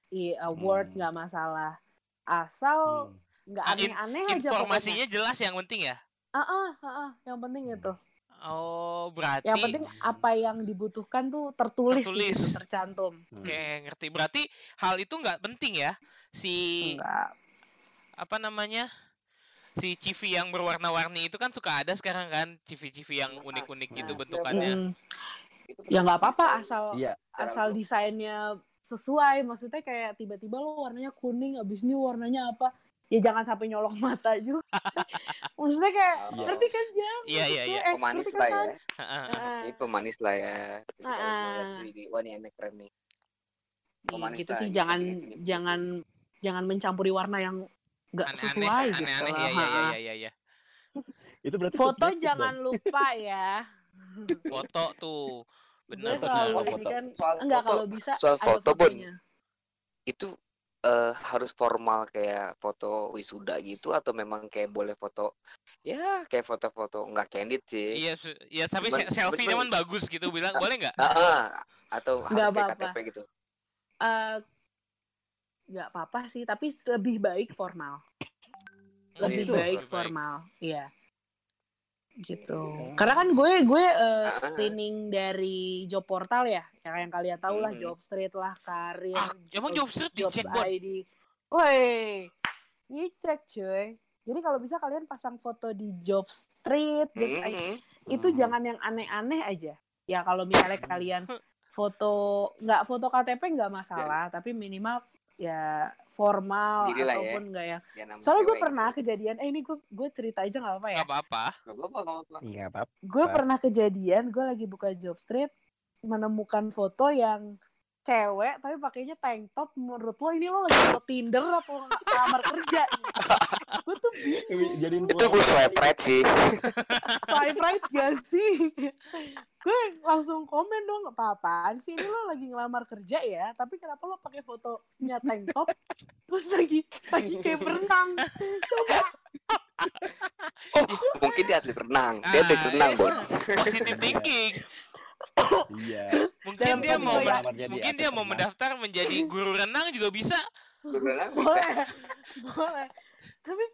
I, Word Hmm. nggak masalah. Asal Hmm. nggak Ah, in- aneh-aneh aja Informasinya jelas yang penting ya. pokoknya. Ah, ah, ah, ah. yang penting itu. Oh, berarti Yang penting apa yang dibutuhkan tuh tertulis, di Tertulis. situ, tercantum. Hmm. Oke, ngerti. Berarti hal itu nggak penting ya si Enggak. apa namanya? Si CV yang berwarna-warni itu kan suka ada sekarang kan CV-CV yang unik-unik gitu Nah, bentukannya. Mm-mm. Ya nggak apa-apa asal Iya. asal desainnya sesuai. Maksudnya kayak tiba-tiba lo warnanya kuning, abis ini warnanya apa? Ya jangan sampai nyolok mata juga. Maksudnya kayak Iya. ngerti kan jam? Iya, iya, iya. Eh, Pemanis ngerti lah kan, ya. Ini pemanis lah ya. Di- Wah ini enak keren nih. Iya, Pemanis gitu sih jangan jangan jangan mencampuri warna yang nggak Aneh-aneh, sesuai gitu. aneh-aneh lah. ya, ya, ya, ya, ya. Itu berarti Foto jangan dong. lupa ya. Foto tuh. Benar, juga, ini foto. kan Soal enggak foto, kalau bisa soal ada foto, fotonya. itu eh, harus formal kayak foto wisuda gitu atau memang kayak boleh foto ya kayak foto-foto nggak candid sih Iya, iya tapi Cuman- se- selfie cuman- bagus gitu bilang boleh nggak? Ah, ah. atau harus kayak apa-apa. KTP gitu Eh, nggak apa-apa sih tapi lebih baik formal Oh, lebih gitu. baik Lebih baik. formal iya gitu karena kan gue gue eh, Ah. training dari job portal ya yang yang kalian tahu lah Mhm. job street lah karir Ah, emang job street jobs dicek? ID woi dicek cuy jadi kalau bisa kalian pasang foto di job street job ID Mm-mm. itu Hmm. jangan yang aneh-aneh aja ya kalau misalnya kalian foto nggak foto KTP nggak masalah tapi minimal ya formal Jadi lah ya. ataupun enggak ya Ya, soalnya gue pernah gitu. kejadian eh ini gue gue cerita aja nggak apa ya Nggak apa-apa. Nggak apa-apa, nggak apa-apa. Iya, Pap. gue pernah kejadian gue lagi buka job street menemukan foto yang cewek tapi pakainya tank top menurut lo ini lo lagi foto Tinder apa kamar kerja gue tuh bingung Jadiin Itu gue swipe right sih. swipe right gak sih gue langsung komen dong apa-apaan sih ini lo lagi ngelamar kerja ya tapi kenapa lo pakai fotonya tank top terus lagi lagi kayak berenang coba Oh, mungkin dia atlet renang. Dia atlet Ah, renang, iya. Bon. Positive thinking. Iya. Mungkin Dalam dia mau ya. Mungkin dia mau renang. mendaftar menjadi guru renang juga bisa. Renang bisa. boleh boleh tapi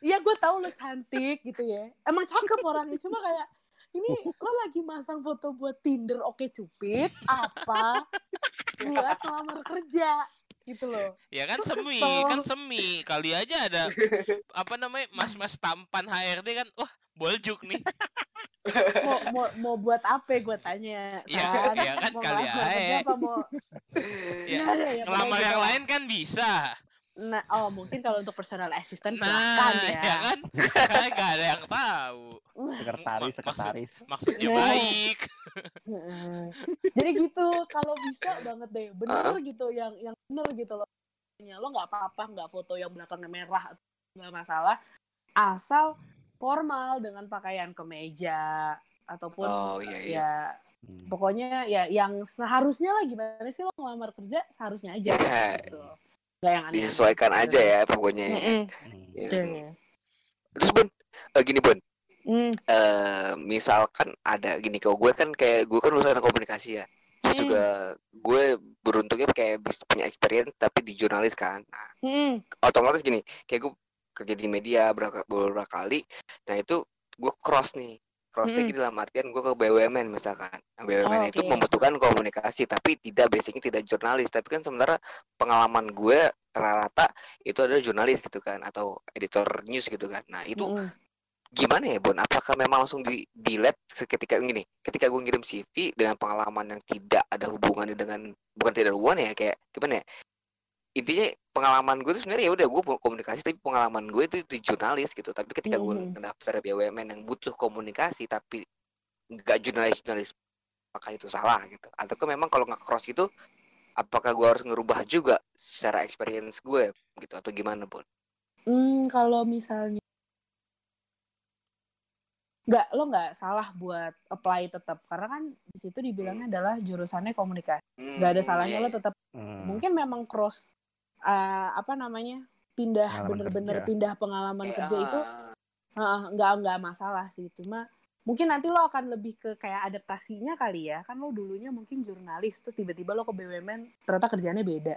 iya gue tahu lo cantik gitu ya emang cakep orangnya cuma kayak ini lo lagi masang foto buat Tinder oke cupid apa buat ngelamar kerja gitu loh Ya kan semi, kesel. kan semi. Kali aja ada apa namanya mas-mas tampan HRD kan, wah boljuk nih. Mau mau mau buat apa gue tanya Iya, kan iya kan, mau kali aja. apa mau Ya, Nggak ada ya, Ngelamar yang gitu lain kan bisa. nah oh mungkin kalau untuk personal assistant Nah, silahkan ya, ya kan? Kan nggak ada yang tahu. Sekretaris, Maksud- sekretaris. Maksudnya Iya. baik. Heeh. Jadi gitu, kalau bisa banget deh, bener gitu, yang yang bener gitu loh. Lo nggak apa-apa, nggak foto yang belakangnya merah, nggak masalah, asal formal dengan pakaian kemeja ataupun Oh, iya, iya. ya Hmm. pokoknya ya yang seharusnya lah gimana sih lo ngelamar kerja seharusnya aja Ya, gitu. Nggak yang aneh. Disesuaikan aja ya pokoknya. ya. Heeh. Hmm. Ya. Iya. Terus Bon, eh, gini Bon, Hmm. eh misalkan ada gini kalau gue kan kayak gue kan lulusan komunikasi ya terus Hmm. juga gue beruntungnya kayak punya experience tapi di jurnalis kan nah Hmm. otomatis gini kayak gue kerja di media beberapa, beberapa kali nah itu gue cross nih crossnya Mm-mm. gitu dalam artian gue ke BUMN misalkan nah, BUMN Oh, itu membutuhkan komunikasi tapi tidak basicnya tidak jurnalis tapi kan sementara pengalaman gue rata-rata itu adalah jurnalis gitu kan atau editor news gitu kan nah itu Mm-mm. gimana ya Bon? Apakah memang langsung di delete ketika gini? Ketika gue ngirim CV dengan pengalaman yang tidak ada hubungannya dengan bukan tidak ada hubungan ya kayak gimana ya? Intinya pengalaman gue itu sebenarnya ya udah gue komunikasi tapi pengalaman gue itu di jurnalis gitu. Tapi ketika gue Mhm. mendaftar BUMN yang butuh komunikasi tapi nggak jurnalis jurnalis apakah itu salah gitu? Atau memang kalau nggak cross itu apakah gue harus ngerubah juga secara experience gue gitu atau gimana Bon? Hmm, kalau misalnya nggak lo nggak salah buat apply tetap karena kan di situ dibilangnya adalah jurusannya komunikasi nggak ada Hmm, salahnya iya, lo iya. tetap Hmm. mungkin memang cross uh, apa namanya pindah bener-bener kerja. pindah pengalaman kerja itu ah, uh, nggak nggak masalah sih. Cuma mungkin nanti lo akan lebih ke kayak adaptasinya kali ya. Kan lo dulunya mungkin jurnalis terus tiba-tiba lo ke BUMN ternyata kerjanya beda.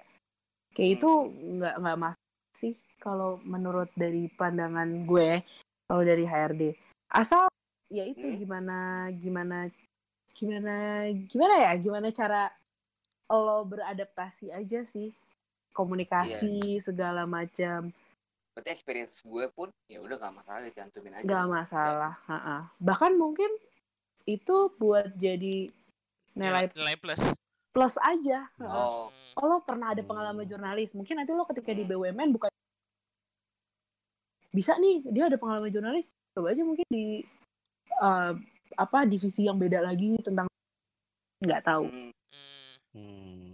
Kayak itu nggak nggak masalah sih kalau menurut dari pandangan gue kalau dari HRD asal ya itu Hmm. gimana gimana gimana gimana ya? Gimana cara lo beradaptasi aja sih komunikasi segala macam. Berarti experience gue pun ya udah gak masalah dicantumin aja. Nggak masalah ha-ha. bahkan mungkin itu buat jadi nilai nilai plus. plus aja oh. Oh lo pernah ada pengalaman Hmm. jurnalis? Mungkin nanti lo ketika di Hmm. BUMN bukan bisa nih dia ada pengalaman jurnalis? Coba aja mungkin di eh, apa divisi yang beda lagi tentang nggak tahu. Hmm, Hmm.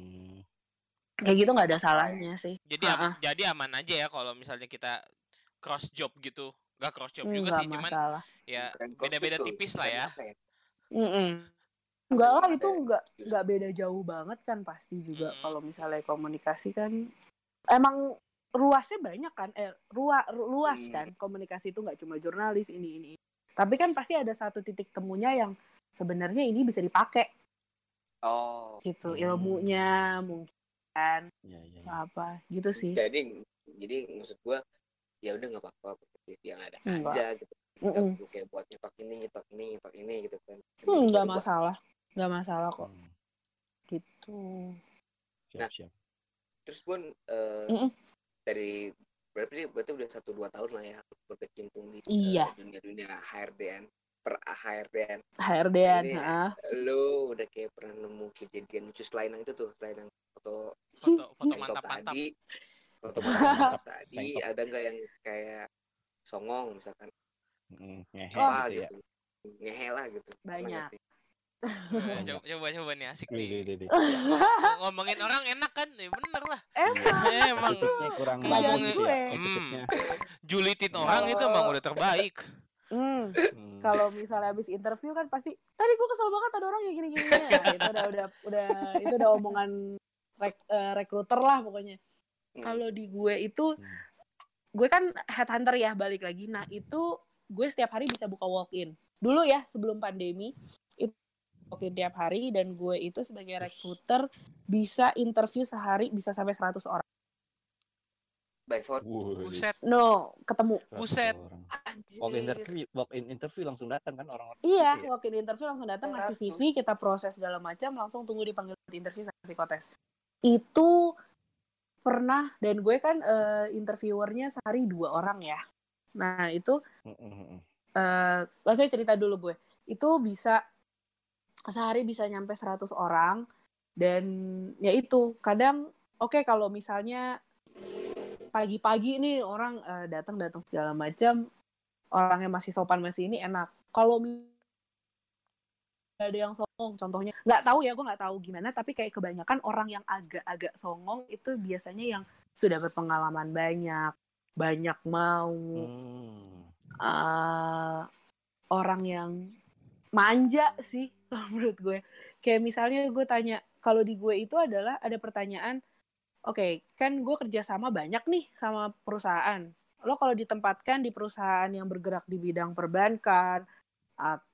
Hmm. kayak gitu nggak ada salahnya sih Jadi Ah, aman, jadi aman aja ya kalau misalnya kita cross job gitu. Gak cross job juga nggak sih, cuman masalah ya beda-beda tipis lah ya. apa Mm-mm. Enggak lah itu enggak enggak beda jauh banget kan pasti juga Mm. kalau misalnya komunikasi kan emang luasnya banyak kan eh rua, ru- luas Hmm. kan komunikasi itu nggak cuma jurnalis ini ini ini. tapi kan pasti ada satu titik temunya yang sebenarnya ini bisa dipakai Oh, gitu Hmm. ilmunya mungkin kan Ya, ya, ya. apa gitu sih jadi jadi maksud gua ya udah nggak apa-apa yang ada Enggak. aja gitu. Nggak Mm-mm. perlu kayak buat nyetok ini, nyetok ini, nyetok ini gitu kan. Hmm, nggak masalah nggak masalah kok Hmm, gitu Siap, Nah, siap. Terus pun eh, Mm-mm. dari berarti berarti udah satu dua tahun lah ya berkecimpung di Iya. dunia dunia HRDN per HRDN. Ini- heeh. Lu udah kayak pernah nemu kejadian lucu selain yang itu tuh, selain yang foto Foto foto mantap-mantap. tadi, foto mantap tadi, ada nggak yang kayak songong misalkan Mm, ngehe Oh. gitu ya. gitu, ngehe lah gitu. Banyak. coba coba coba nih asik nih. Ngomongin orang enak kan? Ya bener lah. emang Emang kurang bagus gue. ya, Hmm. julitin orang itu emang udah terbaik. Hmm, Hmm. kalau misalnya habis interview kan pasti tadi gue kesel banget ada orang yang gini gini nah, itu udah udah udah itu udah omongan rek, eh, rekruter lah pokoknya Hmm. kalau di gue itu Hmm. gue kan headhunter ya balik lagi nah itu gue setiap hari bisa buka walk in dulu ya sebelum pandemi itu walk in tiap hari dan gue itu sebagai rekruter bisa interview sehari bisa sampai 100 orang by phone. Wuh, Buset. no ketemu 100 Buset. Walk in interview, walk in interview langsung datang kan orang-orang. Iya, gitu ya? walk in interview langsung datang ngasih 100. CV, kita proses segala macam, langsung tunggu dipanggil buat interview sama psikotes. Itu pernah dan gue kan eh, interviewernya sehari dua orang ya. Nah itu eh langsung cerita dulu gue. Itu bisa sehari bisa nyampe 100 orang dan ya itu kadang oke kalau misalnya pagi-pagi nih orang eh, datang-datang segala macam orangnya masih sopan masih ini enak. Kalau nggak ada yang songong contohnya nggak tahu ya gue nggak tahu gimana tapi kayak kebanyakan orang yang agak-agak songong itu biasanya yang sudah berpengalaman banyak banyak mau Hmm. eh, orang yang manja sih menurut gue. Kayak misalnya gue tanya, kalau di gue itu adalah ada pertanyaan, oke kan gue kerjasama banyak nih sama perusahaan. Lo kalau ditempatkan di perusahaan yang bergerak di bidang perbankan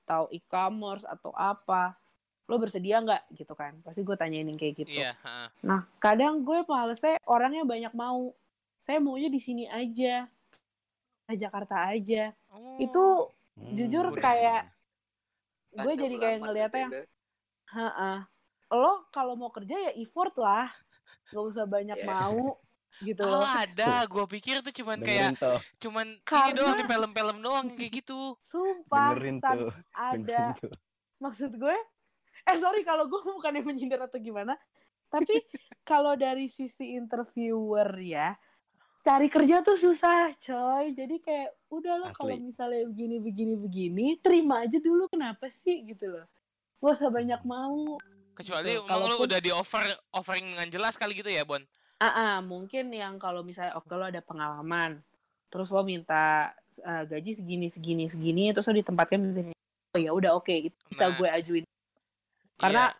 atau e-commerce atau apa, lo bersedia nggak gitu kan? Pasti gue tanyain yang kayak gitu. Iya, heeh. Nah, kadang gue malesnya orangnya banyak mau. Saya maunya di sini aja. Ke Jakarta aja. Oh. Itu Hmm. jujur Udah. kayak gue jadi kayak ngeliatnya yang, heeh. Lo kalau mau kerja ya effort lah. Gak usah banyak Iya. mau gitu Oh loh. ada, gue pikir tuh cuman kayak cuman ini Karena- doang di film-film doang kayak gitu. Sumpah, dengerin San, tuh. ada dengerin tuh. maksud gue eh sorry kalau gue bukannya menyindir atau gimana tapi kalau dari sisi interviewer ya cari kerja tuh susah coy jadi kayak udahlah kalau misalnya begini begini begini terima aja dulu kenapa sih gitu loh gak usah banyak mau Kecuali Gitu. emang lu Kalaupun- udah di offer offering dengan jelas kali gitu ya, Bon. Ah ah, mungkin yang kalau misalnya oke lo ada pengalaman terus lo minta eh, gaji segini segini segini terus lo ditempatkan di sini oh ya udah oke itu bisa Nah. gue ajuin Karena-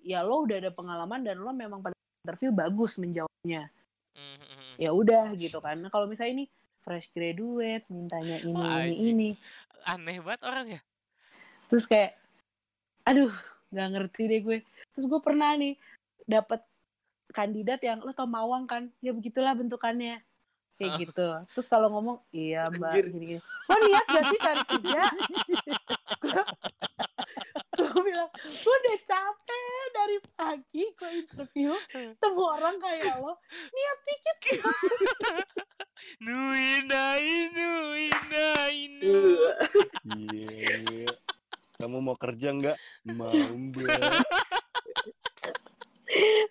Iya. ya lo udah ada pengalaman dan lo memang pada interview bagus menjawabnya Mm, mm, mm. ya udah gitu kan Nah, kalau misalnya ini fresh graduate mintanya ini Oh, ini anjing. ini Aneh banget orang ya. terus kayak aduh nggak ngerti deh gue terus gue pernah nih dapat kandidat yang lo tau mawang kan ya begitulah bentukannya kayak Ah. gitu terus kalau ngomong iya mbak Anjir. gini gini lo niat gak sih cari kerja gue bilang gue udah capek dari pagi gue interview temu orang kayak lo niat dikit Nuina inu ina inu. Iya. Kamu mau kerja nggak? Mau mbak.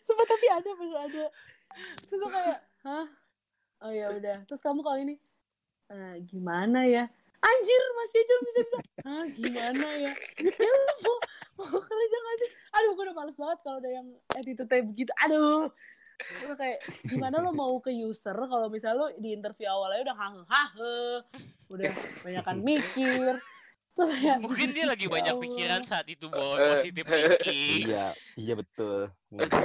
Sumpah tapi ada bener ada. Terus gue kayak, hah? Oh ya udah. Terus kamu kalau ini, "Eh, gimana ya? Anjir masih aja bisa bisa. Hah gimana ya? Ya lu mau mau kerja nggak sih? Aduh gue udah males banget kalau ada yang attitude kayak begitu. Aduh. Gue kayak gimana lo mau ke user kalau misalnya lo di interview awalnya udah hahe hahe udah banyakan mikir Tuh Mungkin dia lagi Ya banyak Allah. pikiran saat itu bawa positif thinking. Iya, iya betul.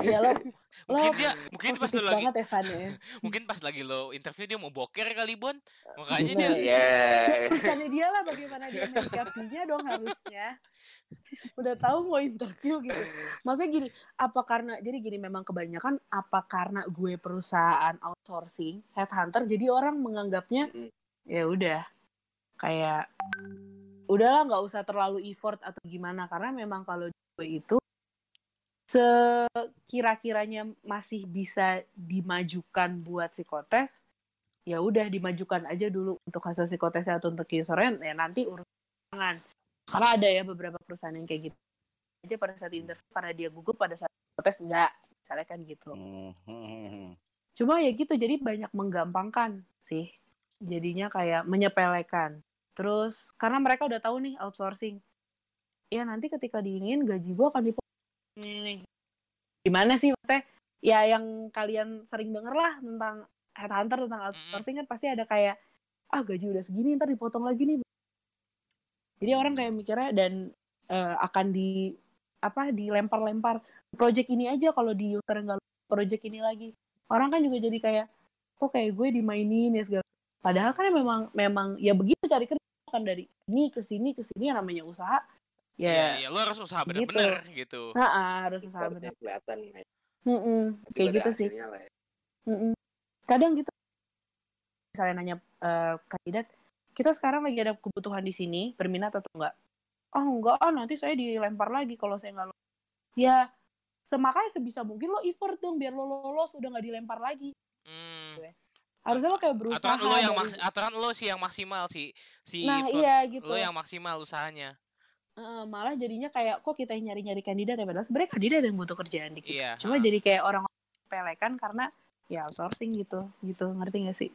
Iya lo, lo Mungkin dia mungkin pas lo lagi banget ya ya. mungkin pas lagi lo interview dia mau boker kali Bon. Makanya Nah, dia Yes. Pesannya dia lah bagaimana dia menyikapinya dong harusnya. Udah tahu mau interview gitu. Maksudnya gini, apa karena jadi gini memang kebanyakan apa karena gue perusahaan outsourcing headhunter jadi orang menganggapnya ya udah kayak udahlah nggak usah terlalu effort atau gimana karena memang kalau gue itu sekira-kiranya masih bisa dimajukan buat psikotes ya udah dimajukan aja dulu untuk hasil psikotesnya atau untuk usernya ya nanti urusan karena ada ya beberapa perusahaan yang kayak gitu aja pada saat interview karena dia gugup pada saat psikotes enggak misalnya kan gitu Hmm, hmm, hmm, hmm. Cuma ya gitu, jadi banyak menggampangkan sih. Jadinya kayak menyepelekan. Terus, karena mereka udah tahu nih outsourcing. Ya nanti ketika diingin gaji gua akan dipotong. Gimana sih maksudnya? Ya yang kalian sering denger lah tentang headhunter, tentang outsourcing kan pasti ada kayak, ah gaji udah segini ntar dipotong lagi nih. Jadi orang kayak mikirnya dan eh, akan di apa dilempar-lempar project ini aja kalau di user nggak project ini lagi orang kan juga jadi kayak kok kayak gue dimainin ya segala padahal kan memang memang ya begitu cari kerja kan dari ini ke sini ke sini yang namanya usaha ya, ya ya lo harus usaha gitu. bener-bener gitu. nah, ah, harus usaha benar kelihatan kayak Mm-mm, kayak gitu sih lah ya. Mm-mm. kadang gitu misalnya nanya eh, kandidat kita sekarang lagi ada kebutuhan di sini berminat atau enggak oh enggak ah nanti saya dilempar lagi kalau saya nggak lolos ya semakanya sebisa mungkin lo effort dong biar lo lolos udah nggak dilempar lagi Hmm. Harusnya lo kayak berusaha Aturan lo yang dari- aturan lo sih yang maksimal sih si nah iya gitu lo yang maksimal usahanya. Eh, malah jadinya kayak kok kita yang nyari-nyari kandidat ya padahal sebenarnya kandidat yang butuh kerjaan di kita. Iya. Cuma jadi kayak orang pelekan karena ya outsourcing gitu, gitu ngerti gak sih?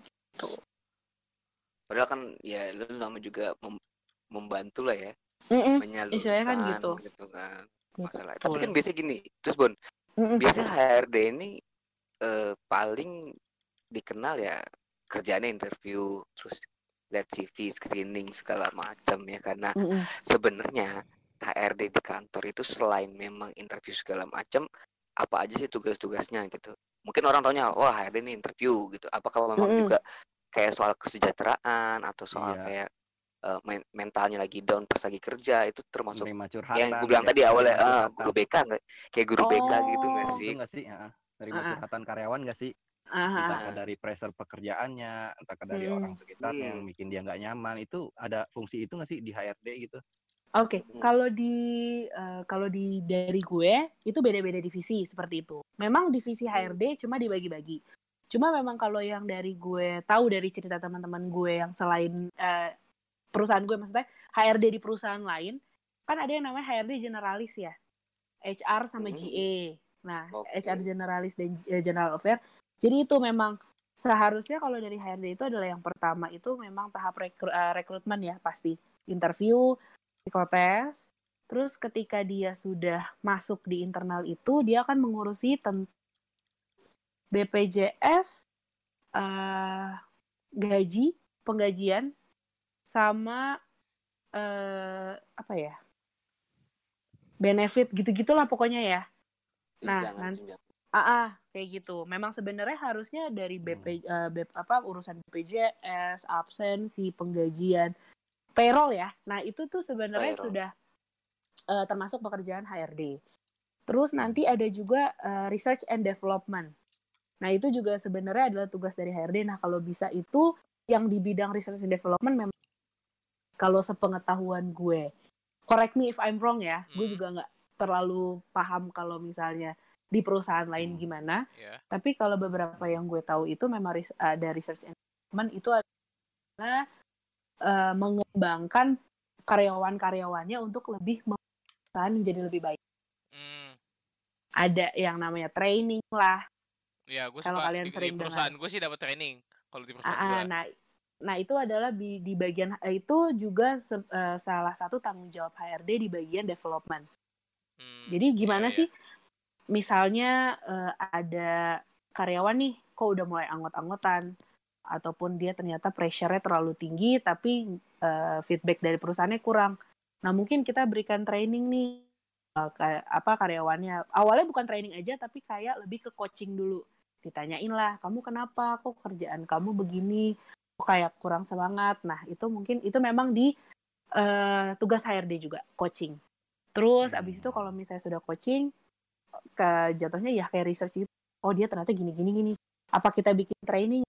Padahal kan ya lu nama juga mem- membantu lah ya Mm-mm, menyalurkan istilahnya kan gitu. kan Betul. masalah. Tapi kan biasanya gini, terus Bon, Mm-mm. biasanya HRD ini eh, paling dikenal ya kerjanya interview, terus lihat CV, screening segala macam ya karena Mm-mm. sebenarnya HRD di kantor itu selain memang interview segala macam, apa aja sih tugas-tugasnya gitu. Mungkin orang taunya, wah HRD ini interview gitu. Apakah memang Mm-mm. juga kayak soal kesejahteraan atau soal Iya. kayak eh, men- mentalnya lagi down pas lagi kerja itu termasuk curhatan. yang gue bilang ya, tadi awalnya ah, curhatan. guru BK kayak guru BK gitu nggak Oh. sih? Itu nggak sih? Heeh. Terima ah. curhatan karyawan nggak sih? Aha. Entah dari pressure pekerjaannya, entah dari Hmm. orang sekitarnya yang Hmm. bikin dia nggak nyaman. Itu ada fungsi itu nggak sih di HRD gitu? Oke, Mm. kalau di eh, kalau di dari gue itu beda-beda divisi seperti itu. Memang divisi HRD cuma dibagi-bagi. Cuma memang kalau yang dari gue tahu dari cerita teman-teman gue yang selain eh, perusahaan gue maksudnya HRD di perusahaan lain, kan ada yang namanya HRD generalis ya. HR sama Mm. GA. Nah, Oke. HR generalis dan eh, general affair. Jadi itu memang seharusnya kalau dari HRD itu adalah yang pertama itu memang tahap rekru- eh, rekrutmen ya pasti interview psikotes. Terus ketika dia sudah masuk di internal itu, dia akan mengurusi tentang BPJS, eh, gaji, penggajian, sama eh, apa ya, benefit gitu-gitulah pokoknya ya. Nah, Tunjangan, nanti. Ah, ah, kayak gitu. Memang sebenarnya harusnya dari BP eh, BP apa urusan BPJS, absensi, penggajian, payroll ya. Nah, itu tuh sebenarnya Payroll. sudah eh, termasuk pekerjaan HRD. Terus nanti ada juga eh, research and development. Nah, itu juga sebenarnya adalah tugas dari HRD. Nah, kalau bisa itu yang di bidang research and development memang kalau sepengetahuan gue. Correct me if I'm wrong ya. Gue Hmm. juga nggak terlalu paham kalau misalnya di perusahaan lain Hmm. gimana. Ya. Tapi kalau beberapa yang gue tahu itu memang ris- ada research and development itu adalah eh, mengembangkan karyawan-karyawannya untuk lebih perusahaan menjadi lebih baik. Hmm. Ada yang namanya training lah. Ya, gue Kalau kalian di, sering di perusahaan gue sih dapat training. Kalau di perusahaan Ah, ah, gue. nah, nah itu adalah di, di bagian eh, itu juga se- eh, salah satu tanggung jawab HRD di bagian development. Hmm, Jadi gimana iya, sih? Misalnya eh, ada karyawan nih, kok udah mulai anggot-anggotan, ataupun dia ternyata pressure-nya terlalu tinggi tapi uh, feedback dari perusahaannya kurang. Nah, mungkin kita berikan training nih uh, kayak apa karyawannya. Awalnya bukan training aja tapi kayak lebih ke coaching dulu. Ditanyain lah, kamu kenapa? Kok kerjaan kamu begini? Kok kayak kurang semangat? Nah, itu mungkin itu memang di uh, tugas HRD juga, coaching. Terus abis itu kalau misalnya sudah coaching ke jatuhnya ya kayak research itu. Oh, dia ternyata gini gini gini. Apa kita bikin training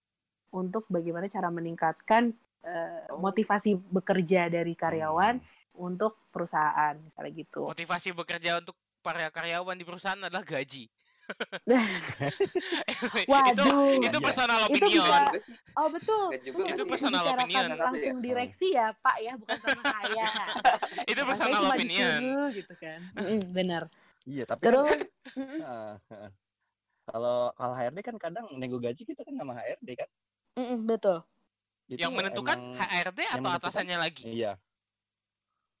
untuk bagaimana cara meningkatkan uh, motivasi bekerja dari karyawan hmm. untuk perusahaan misalnya gitu. Motivasi bekerja untuk para karyawan di perusahaan adalah gaji. Waduh, itu itu personal opinion. Itu bisa, oh betul. itu personal opinion. Langsung direksi ya Pak ya, bukan sama saya. itu personal opinion. Disuruh, gitu kan. benar. Iya, tapi Terus, kan, kalau kalau HRD kan kadang nego gaji kita kan sama HRD kan. Mm -mm, betul. Itu yang menentukan emang- HRD atau menentukan- atasannya lagi? Iya.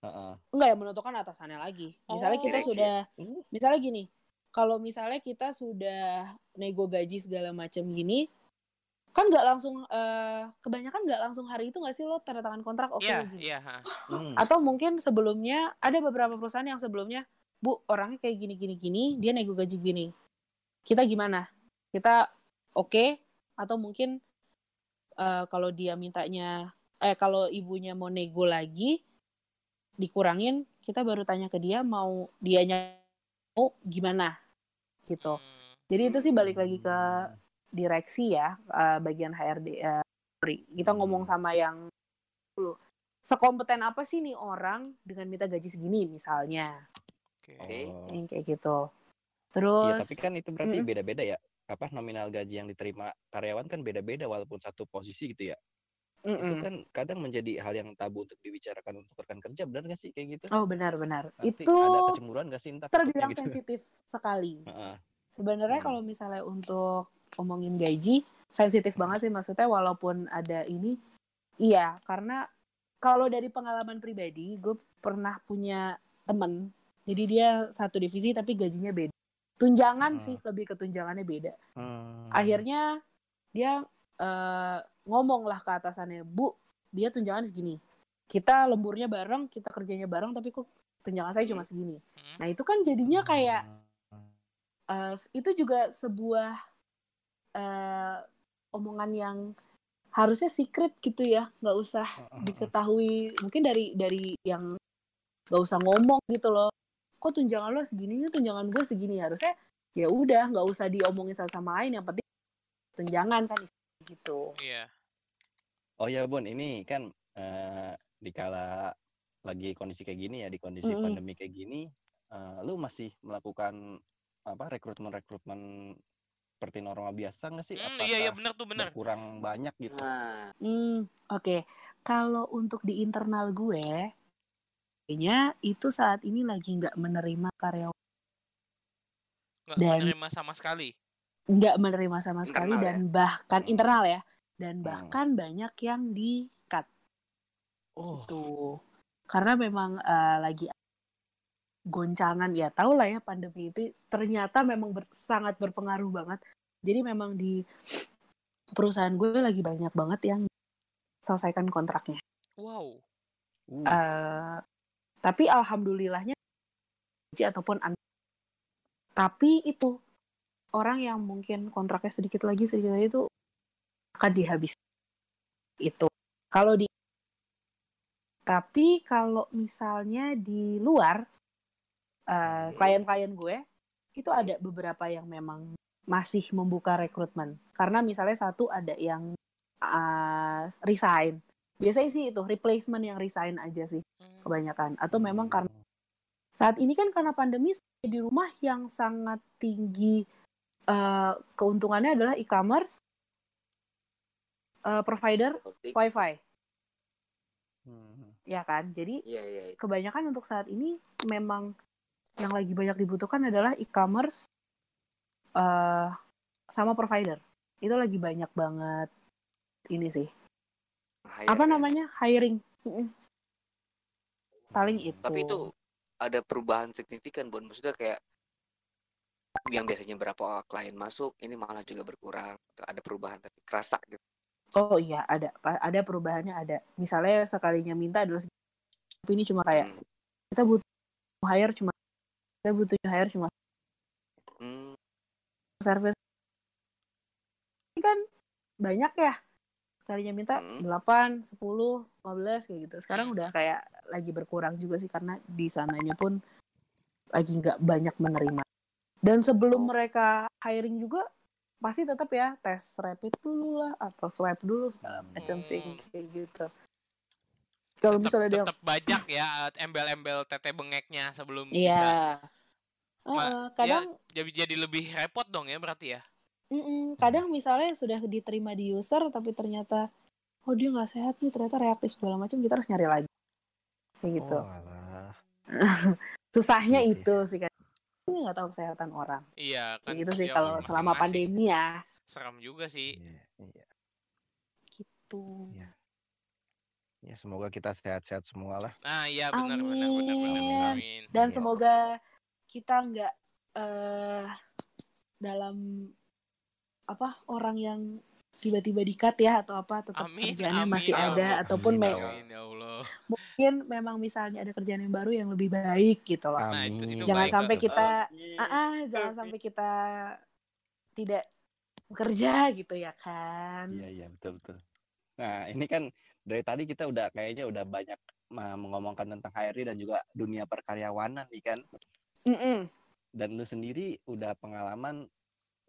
Heeh. Enggak yang menentukan atasannya lagi. Misalnya Oh. kita Direksi. sudah, Uh, misalnya gini, kalau misalnya kita sudah nego gaji segala macam gini, kan nggak langsung, eh, kebanyakan nggak langsung hari itu nggak sih lo tanda tangan kontrak oke Iya, gini. iya. ha. hmm. Atau mungkin sebelumnya ada beberapa perusahaan yang sebelumnya, bu orangnya kayak gini gini gini, dia nego gaji gini. Kita gimana? Kita oke atau mungkin eh, kalau dia mintanya, eh kalau ibunya mau nego lagi, dikurangin, kita baru tanya ke dia mau dianya mau gimana gitu. Hmm. Jadi itu sih balik lagi ke direksi ya, eh, bagian HRD. eh, sorry. kita ngomong sama yang dulu. Sekompeten apa sih nih orang dengan minta gaji segini misalnya, Oke. Oh. yang kayak gitu. Iya, Terus, tapi kan itu berarti Mm-mm. beda-beda ya. Apa nominal gaji yang diterima karyawan kan beda-beda walaupun satu posisi gitu ya. Itu Mm-mm. kan kadang menjadi hal yang tabu untuk dibicarakan untuk rekan kerja, benar nggak sih kayak gitu? oh benar-benar, itu ada kecemburuan nggak sih entar terbilang gitu. sensitif sekali. Heeh. Sebenarnya Hmm. kalau misalnya untuk ngomongin gaji, sensitif banget sih maksudnya walaupun ada ini, iya karena kalau dari pengalaman pribadi, gue pernah punya temen, jadi dia satu divisi tapi gajinya beda. Tunjangan Hmm. sih lebih ke tunjangannya beda. Hmm. Akhirnya dia eh, ngomong lah ke atasannya, bu, dia tunjangan segini. Kita lemburnya bareng, kita kerjanya bareng, tapi kok tunjangan saya cuma segini. Hmm. Nah itu kan jadinya kayak Hmm. Eh, itu juga sebuah eh, omongan yang harusnya secret gitu ya nggak usah diketahui mungkin dari dari yang nggak usah ngomong gitu loh kok tunjangan lo segini tunjangan gue segini harusnya ya udah nggak usah diomongin satu sama lain yang penting tunjangan kan gitu Iya. Oh ya Bon, ini kan eh, dikala lagi kondisi kayak gini ya, di kondisi Mm-mm. pandemi kayak gini, eh, lu masih melakukan apa rekrutmen-rekrutmen seperti normal biasa nggak sih? Hmm, iya iya benar tuh benar. berkurang banyak gitu? Nah, Hmm, oke. Kalau untuk di internal gue, kayaknya itu saat ini lagi nggak menerima karyawan, Nggak Dan- menerima sama sekali. nggak menerima sama sekali Internal ya? dan bahkan Hmm. internal ya, dan Hmm. bahkan banyak yang di cut Oh, gitu. Karena memang eh, lagi goncangan ya, tau lah ya pandemi itu ternyata memang ber- sangat berpengaruh banget. Jadi memang di perusahaan gue lagi banyak banget yang selesaikan kontraknya. Wow. uh, Eh, tapi alhamdulillahnya ataupun tapi itu orang yang mungkin kontraknya sedikit lagi sedikit lagi itu akan dihabis. Itu. Kalau di tapi kalau misalnya di luar eh, klien-klien gue itu ada beberapa yang memang masih membuka rekrutmen. Karena misalnya satu ada yang eh, resign biasanya sih itu replacement yang resign aja sih Hmm. kebanyakan atau memang karena saat ini kan karena pandemi di rumah yang sangat tinggi eh, keuntungannya adalah e-commerce eh, provider wifi hmm. ya kan jadi Iya, iya. iya. kebanyakan untuk saat ini memang yang lagi banyak dibutuhkan adalah e-commerce eh sama provider itu lagi banyak banget ini sih Hire apa ya. namanya hiring paling itu Tapi itu ada perubahan signifikan, Bon. Maksudnya kayak yang biasanya berapa klien masuk, ini malah juga berkurang. Ada perubahan tapi kerasa gitu. oh iya ada ada perubahannya ada misalnya sekalinya minta adalah tapi ini cuma kayak Hmm. kita butuh hire cuma kita butuh hire cuma Hmm. service ini kan banyak ya sekalinya minta Hmm. 8, 10, 15 kayak gitu sekarang udah kayak lagi berkurang juga sih karena di sananya pun lagi nggak banyak menerima dan sebelum Oh. mereka hiring juga pasti tetap ya tes rapid dulu lah atau swab dulu segala Hmm. macam sih Hmm. kayak gitu kalau tetap misalnya dia tetap banyak ya embel-embel tete bengeknya sebelum bisa iya Ma- Heeh, kadang jadi jadi lebih repot dong ya berarti ya Mm-mm, kadang misalnya sudah diterima di user tapi ternyata oh dia nggak sehat nih ternyata reaktif segala macam kita harus nyari lagi kayak gitu Oh, alah. susahnya Iya, iya. itu sih kan ini nggak tahu kesehatan orang iya kan kayak gitu sih ya, kalau selama pandemi ya serem juga sih Iya, iya. gitu Iya. Ya semoga kita sehat-sehat semua lah. nah iya benar benar benar benar Amin. dan Iya. semoga kita nggak eh dalam apa orang yang tiba-tiba dikat ya atau apa tetap Amin, kerjaannya amin, masih ya ada Allah. ataupun Amin, me- ya Allah. amin ya Allah mungkin memang misalnya ada kerjaan yang baru yang lebih baik gitu loh Nah, itu- itu jangan baik, sampai kita ah, ah, jangan sampai kita tidak bekerja gitu ya kan Iya iya betul betul. Nah ini kan dari tadi kita udah kayaknya udah banyak mengomongkan tentang HRD dan juga dunia perkaryawanan nih kan. Mm-mm. Dan lu sendiri udah pengalaman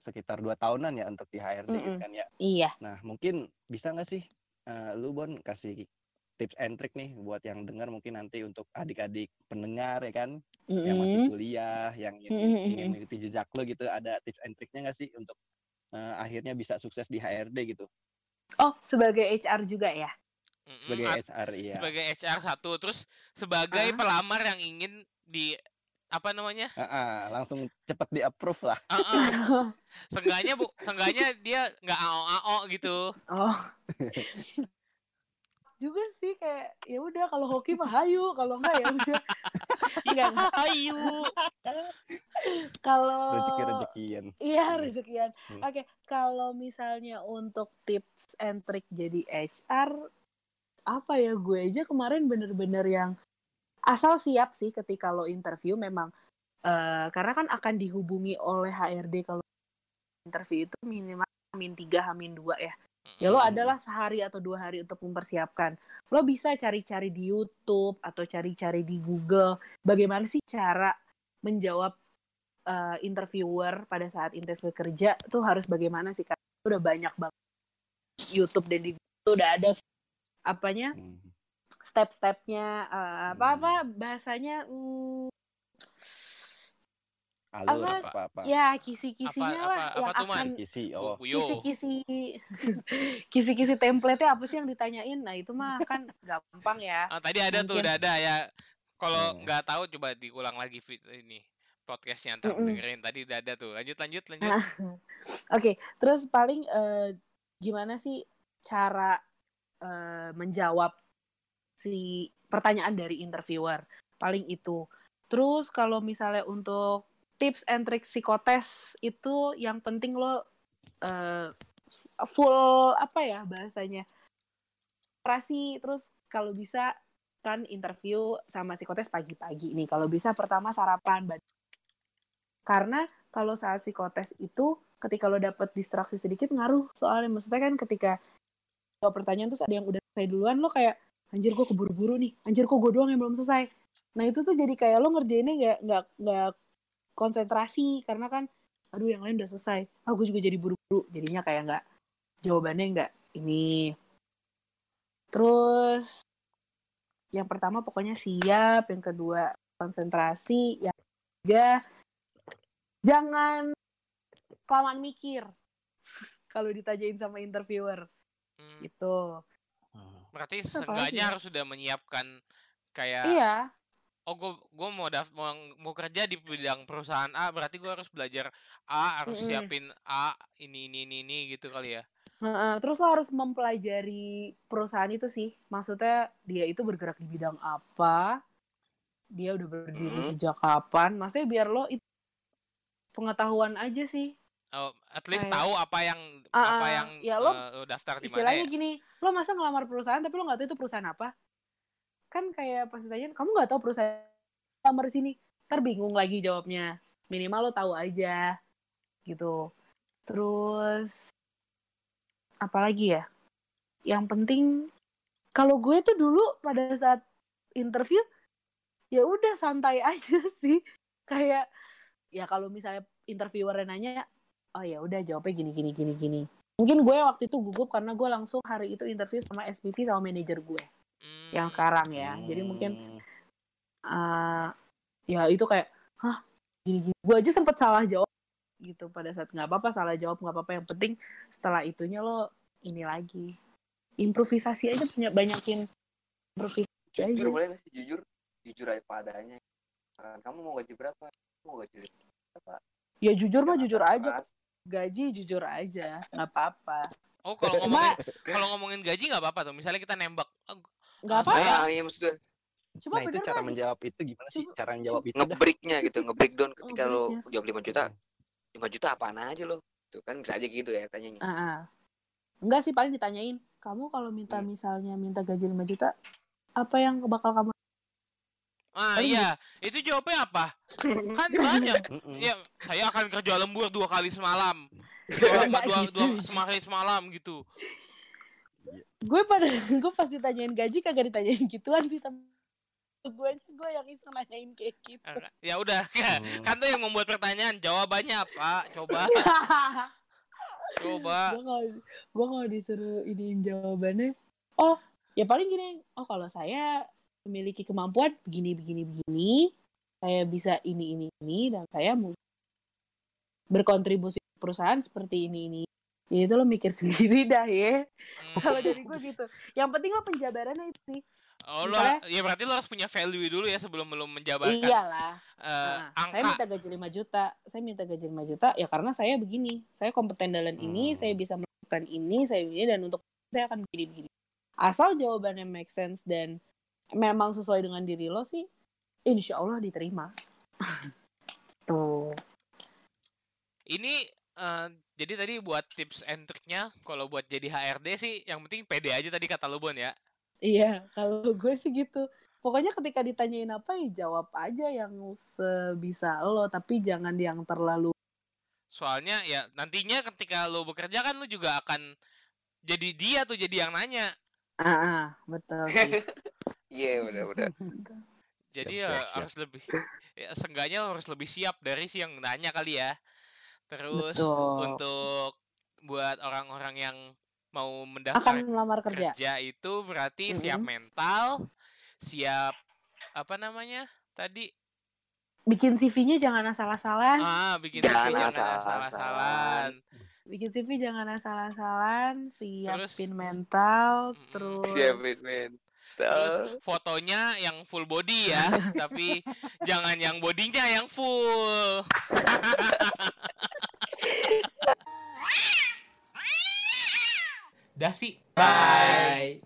sekitar dua tahunan ya untuk di HRD gitu Mm-mm. kan ya. iya Nah mungkin bisa nggak sih uh, lu Bon kasih tips and trick nih buat yang dengar mungkin nanti untuk adik-adik pendengar ya kan yang masih kuliah yang ingin, Mm-mm, ingin mm-mm. mengikuti jejak lo gitu ada tips and triknya nggak sih untuk uh, akhirnya bisa sukses di HRD gitu oh sebagai HR juga ya sebagai HR iya sebagai HR satu terus sebagai Ah. pelamar yang ingin di apa namanya Ah, ah, langsung cepet di approve lah Ah, ah. Seenggaknya bu, seenggaknya dia nggak ao ao gitu. oh juga sih kayak ya udah kalau hoki mah hayu kalau enggak ya udah enggak enggak. Ayu. kalau rezeki rezekian Iya Hmm. rezekian. Hmm. Oke, kalau misalnya untuk tips and trick jadi HR, apa ya gue aja kemarin bener-bener yang asal siap sih ketika lo interview memang eh karena kan akan dihubungi oleh HRD kalau interview itu minimal hamin tiga hamin dua ya. Ya lo Hmm. adalah sehari atau dua hari untuk mempersiapkan. Lo bisa cari-cari di YouTube atau cari-cari di Google bagaimana sih cara menjawab eh, interviewer pada saat interview kerja tuh harus bagaimana sih? Karena udah banyak banget YouTube dan di Google udah ada apanya Hmm. Step-stepnya eh, apa-apa bahasanya hmm, alur Apa? apa apa, ya kisi-kisinya Apa- lah apa- yang apa akan kisi oh Puyo. kisi-kisi kisi-kisi template-nya apa sih yang ditanyain nah itu mah kan gampang ya Ah, tadi ada tuh udah ada ya. Kalau Hmm. nggak tahu coba diulang lagi fit ini podcastnya ntar Mm-mm. dengerin tadi udah ada tuh. Lanjut lanjut lanjut. Ah. Oke, terus paling eh, gimana sih cara eh, menjawab si pertanyaan dari interviewer? Paling itu. Terus kalau misalnya untuk tips and trick psikotes itu yang penting lo eh, full apa ya bahasanya? Konsentrasi terus kalau bisa kan interview sama psikotes pagi-pagi nih. Kalau bisa pertama sarapan karena kalau saat psikotes itu ketika lo dapet distraksi sedikit ngaruh soalnya maksudnya kan ketika jawab pertanyaan terus ada yang udah selesai duluan lo kayak anjir gue keburu-buru nih. Anjir kok gue doang yang belum selesai? Nah itu tuh jadi kayak lo ngerjainnya nggak nggak nggak konsentrasi karena kan aduh yang lain udah selesai. Ah gue juga jadi buru-buru. Jadinya kayak nggak jawabannya nggak ini. Terus yang pertama pokoknya siap yang kedua konsentrasi yang ketiga jangan kelamaan mikir. Kalau ditanyain sama interviewer. Hmm, gitu. Berarti seenggaknya ya? harus sudah menyiapkan kayak iya oh gue gue mau daf mau, mau kerja di bidang perusahaan A berarti gue harus belajar A harus Mm-mm. siapin A ini ini ini ini gitu kali ya Heeh, terus lo harus mempelajari perusahaan itu sih maksudnya dia itu bergerak di bidang apa dia udah berdiri Hmm. sejak kapan maksudnya biar lo itu pengetahuan aja sih Oh, at least Kayak- tahu apa yang Ah, apa ah, yang ya lo eh, lo daftar di mana istilahnya ya. gini lo masa ngelamar perusahaan tapi lo nggak tahu itu perusahaan apa? Kan kayak pas ditanyain kamu nggak tahu perusahaan lamar sini? Ntar bingung lagi jawabnya. Minimal lo tahu aja gitu. Terus apalagi ya? Yang penting kalau gue tuh dulu pada saat interview ya udah santai aja sih. Kayak ya kalau misalnya interviewer nanya oh ya udah jawabnya gini gini gini gini. Mungkin gue waktu itu gugup karena gue langsung hari itu interview sama SPV sama manajer gue. Yang Hmm, sekarang ya. Jadi mungkin Hmm. uh, ya itu kayak hah gini gini. Gue aja sempet salah jawab gitu pada saat nggak apa-apa salah jawab nggak apa-apa. Yang penting setelah itunya lo ini lagi. Improvisasi aja punya banyakin improvisasi aja. jujur boleh nggak sih? Jujur jujur aja padanya. Kamu mau gaji berapa? Mau gaji berapa? Ya jujur mah jujur keras. Gaji jujur aja. Nggak apa-apa. Oh, kalau Cuma- ngomongin kalau ngomongin gaji nggak apa-apa tuh. Misalnya kita nembak, "Ah, nggak Ah, apa-apa. Saya- nah iya maksudnya cuma Nah itu cara kan menjawab itu gimana sih? Coba- Cara menjawab itu ngebreaknya gitu ngebreak down. Ketika lo jawab 5 juta 5 juta apaan aja lo? Tuh kan bisa aja gitu ya tanyanya Ah, ah. Enggak sih paling ditanyain, kamu kalau minta Hmm. misalnya minta gaji 5 juta, apa yang bakal kamu Ah iya, itu jawabnya apa? Kan banyak. Ya, saya akan kerja lembur dua kali semalam. Dua, Nggak dua, gitu. dua, semalam semalam gitu. gue pada gue pas ditanyain gaji kagak ditanyain gituan sih temen gue gue yang iseng nanyain kayak gitu Ya udah, Hmm. kan tuh yang membuat pertanyaan. Jawabannya apa? Coba, coba. gue nggak disuruh iniin jawabannya oh ya paling gini oh kalau saya memiliki kemampuan begini begini begini saya bisa ini ini ini dan saya mau berkontribusi ke perusahaan seperti ini ini ya itu lo mikir sendiri dah ya Hmm. kalau dari gue gitu yang penting lo penjabarannya itu sih Oh, lo, ya berarti lo harus punya value dulu ya sebelum lo menjabarkan iyalah eh, Nah, angka. saya minta gaji 5 juta. Saya minta gaji 5 juta ya karena saya begini. Saya kompeten dalam ini, Hmm. saya bisa melakukan ini, saya ini dan untuk saya akan begini-begini. Asal jawabannya make sense dan memang sesuai dengan diri lo sih, insya Allah diterima. Tuh. Ini eh, jadi tadi buat tips and triknya kalau buat jadi HRD sih yang penting pede aja tadi kata lo Bon ya. Iya, kalau gue sih gitu. Pokoknya ketika ditanyain apa ya jawab aja yang sebisa lo, tapi jangan yang terlalu Soalnya ya nantinya ketika lo bekerja kan lo juga akan jadi dia tuh jadi yang nanya. Ah, ah, betul iya benar benar Jadi Siap, ya siap, siap. harus lebih ya seenggaknya harus lebih siap dari si yang nanya kali ya. Terus Betul. untuk buat orang-orang yang mau Akan mendaftar melamar kerja. kerja itu berarti siap Mm-mm. mental, siap apa namanya tadi Bikin CV-nya jangan asal-asalan. ah bikin Jangan CV jangan asal-asalan. asal-asalan. Bikin CV jangan asal-asalan, siapin Terus- mental, Mm-mm. terus siapin men Terus fotonya yang full body ya, tapi jangan yang bodinya yang full. Dah sih. Bye.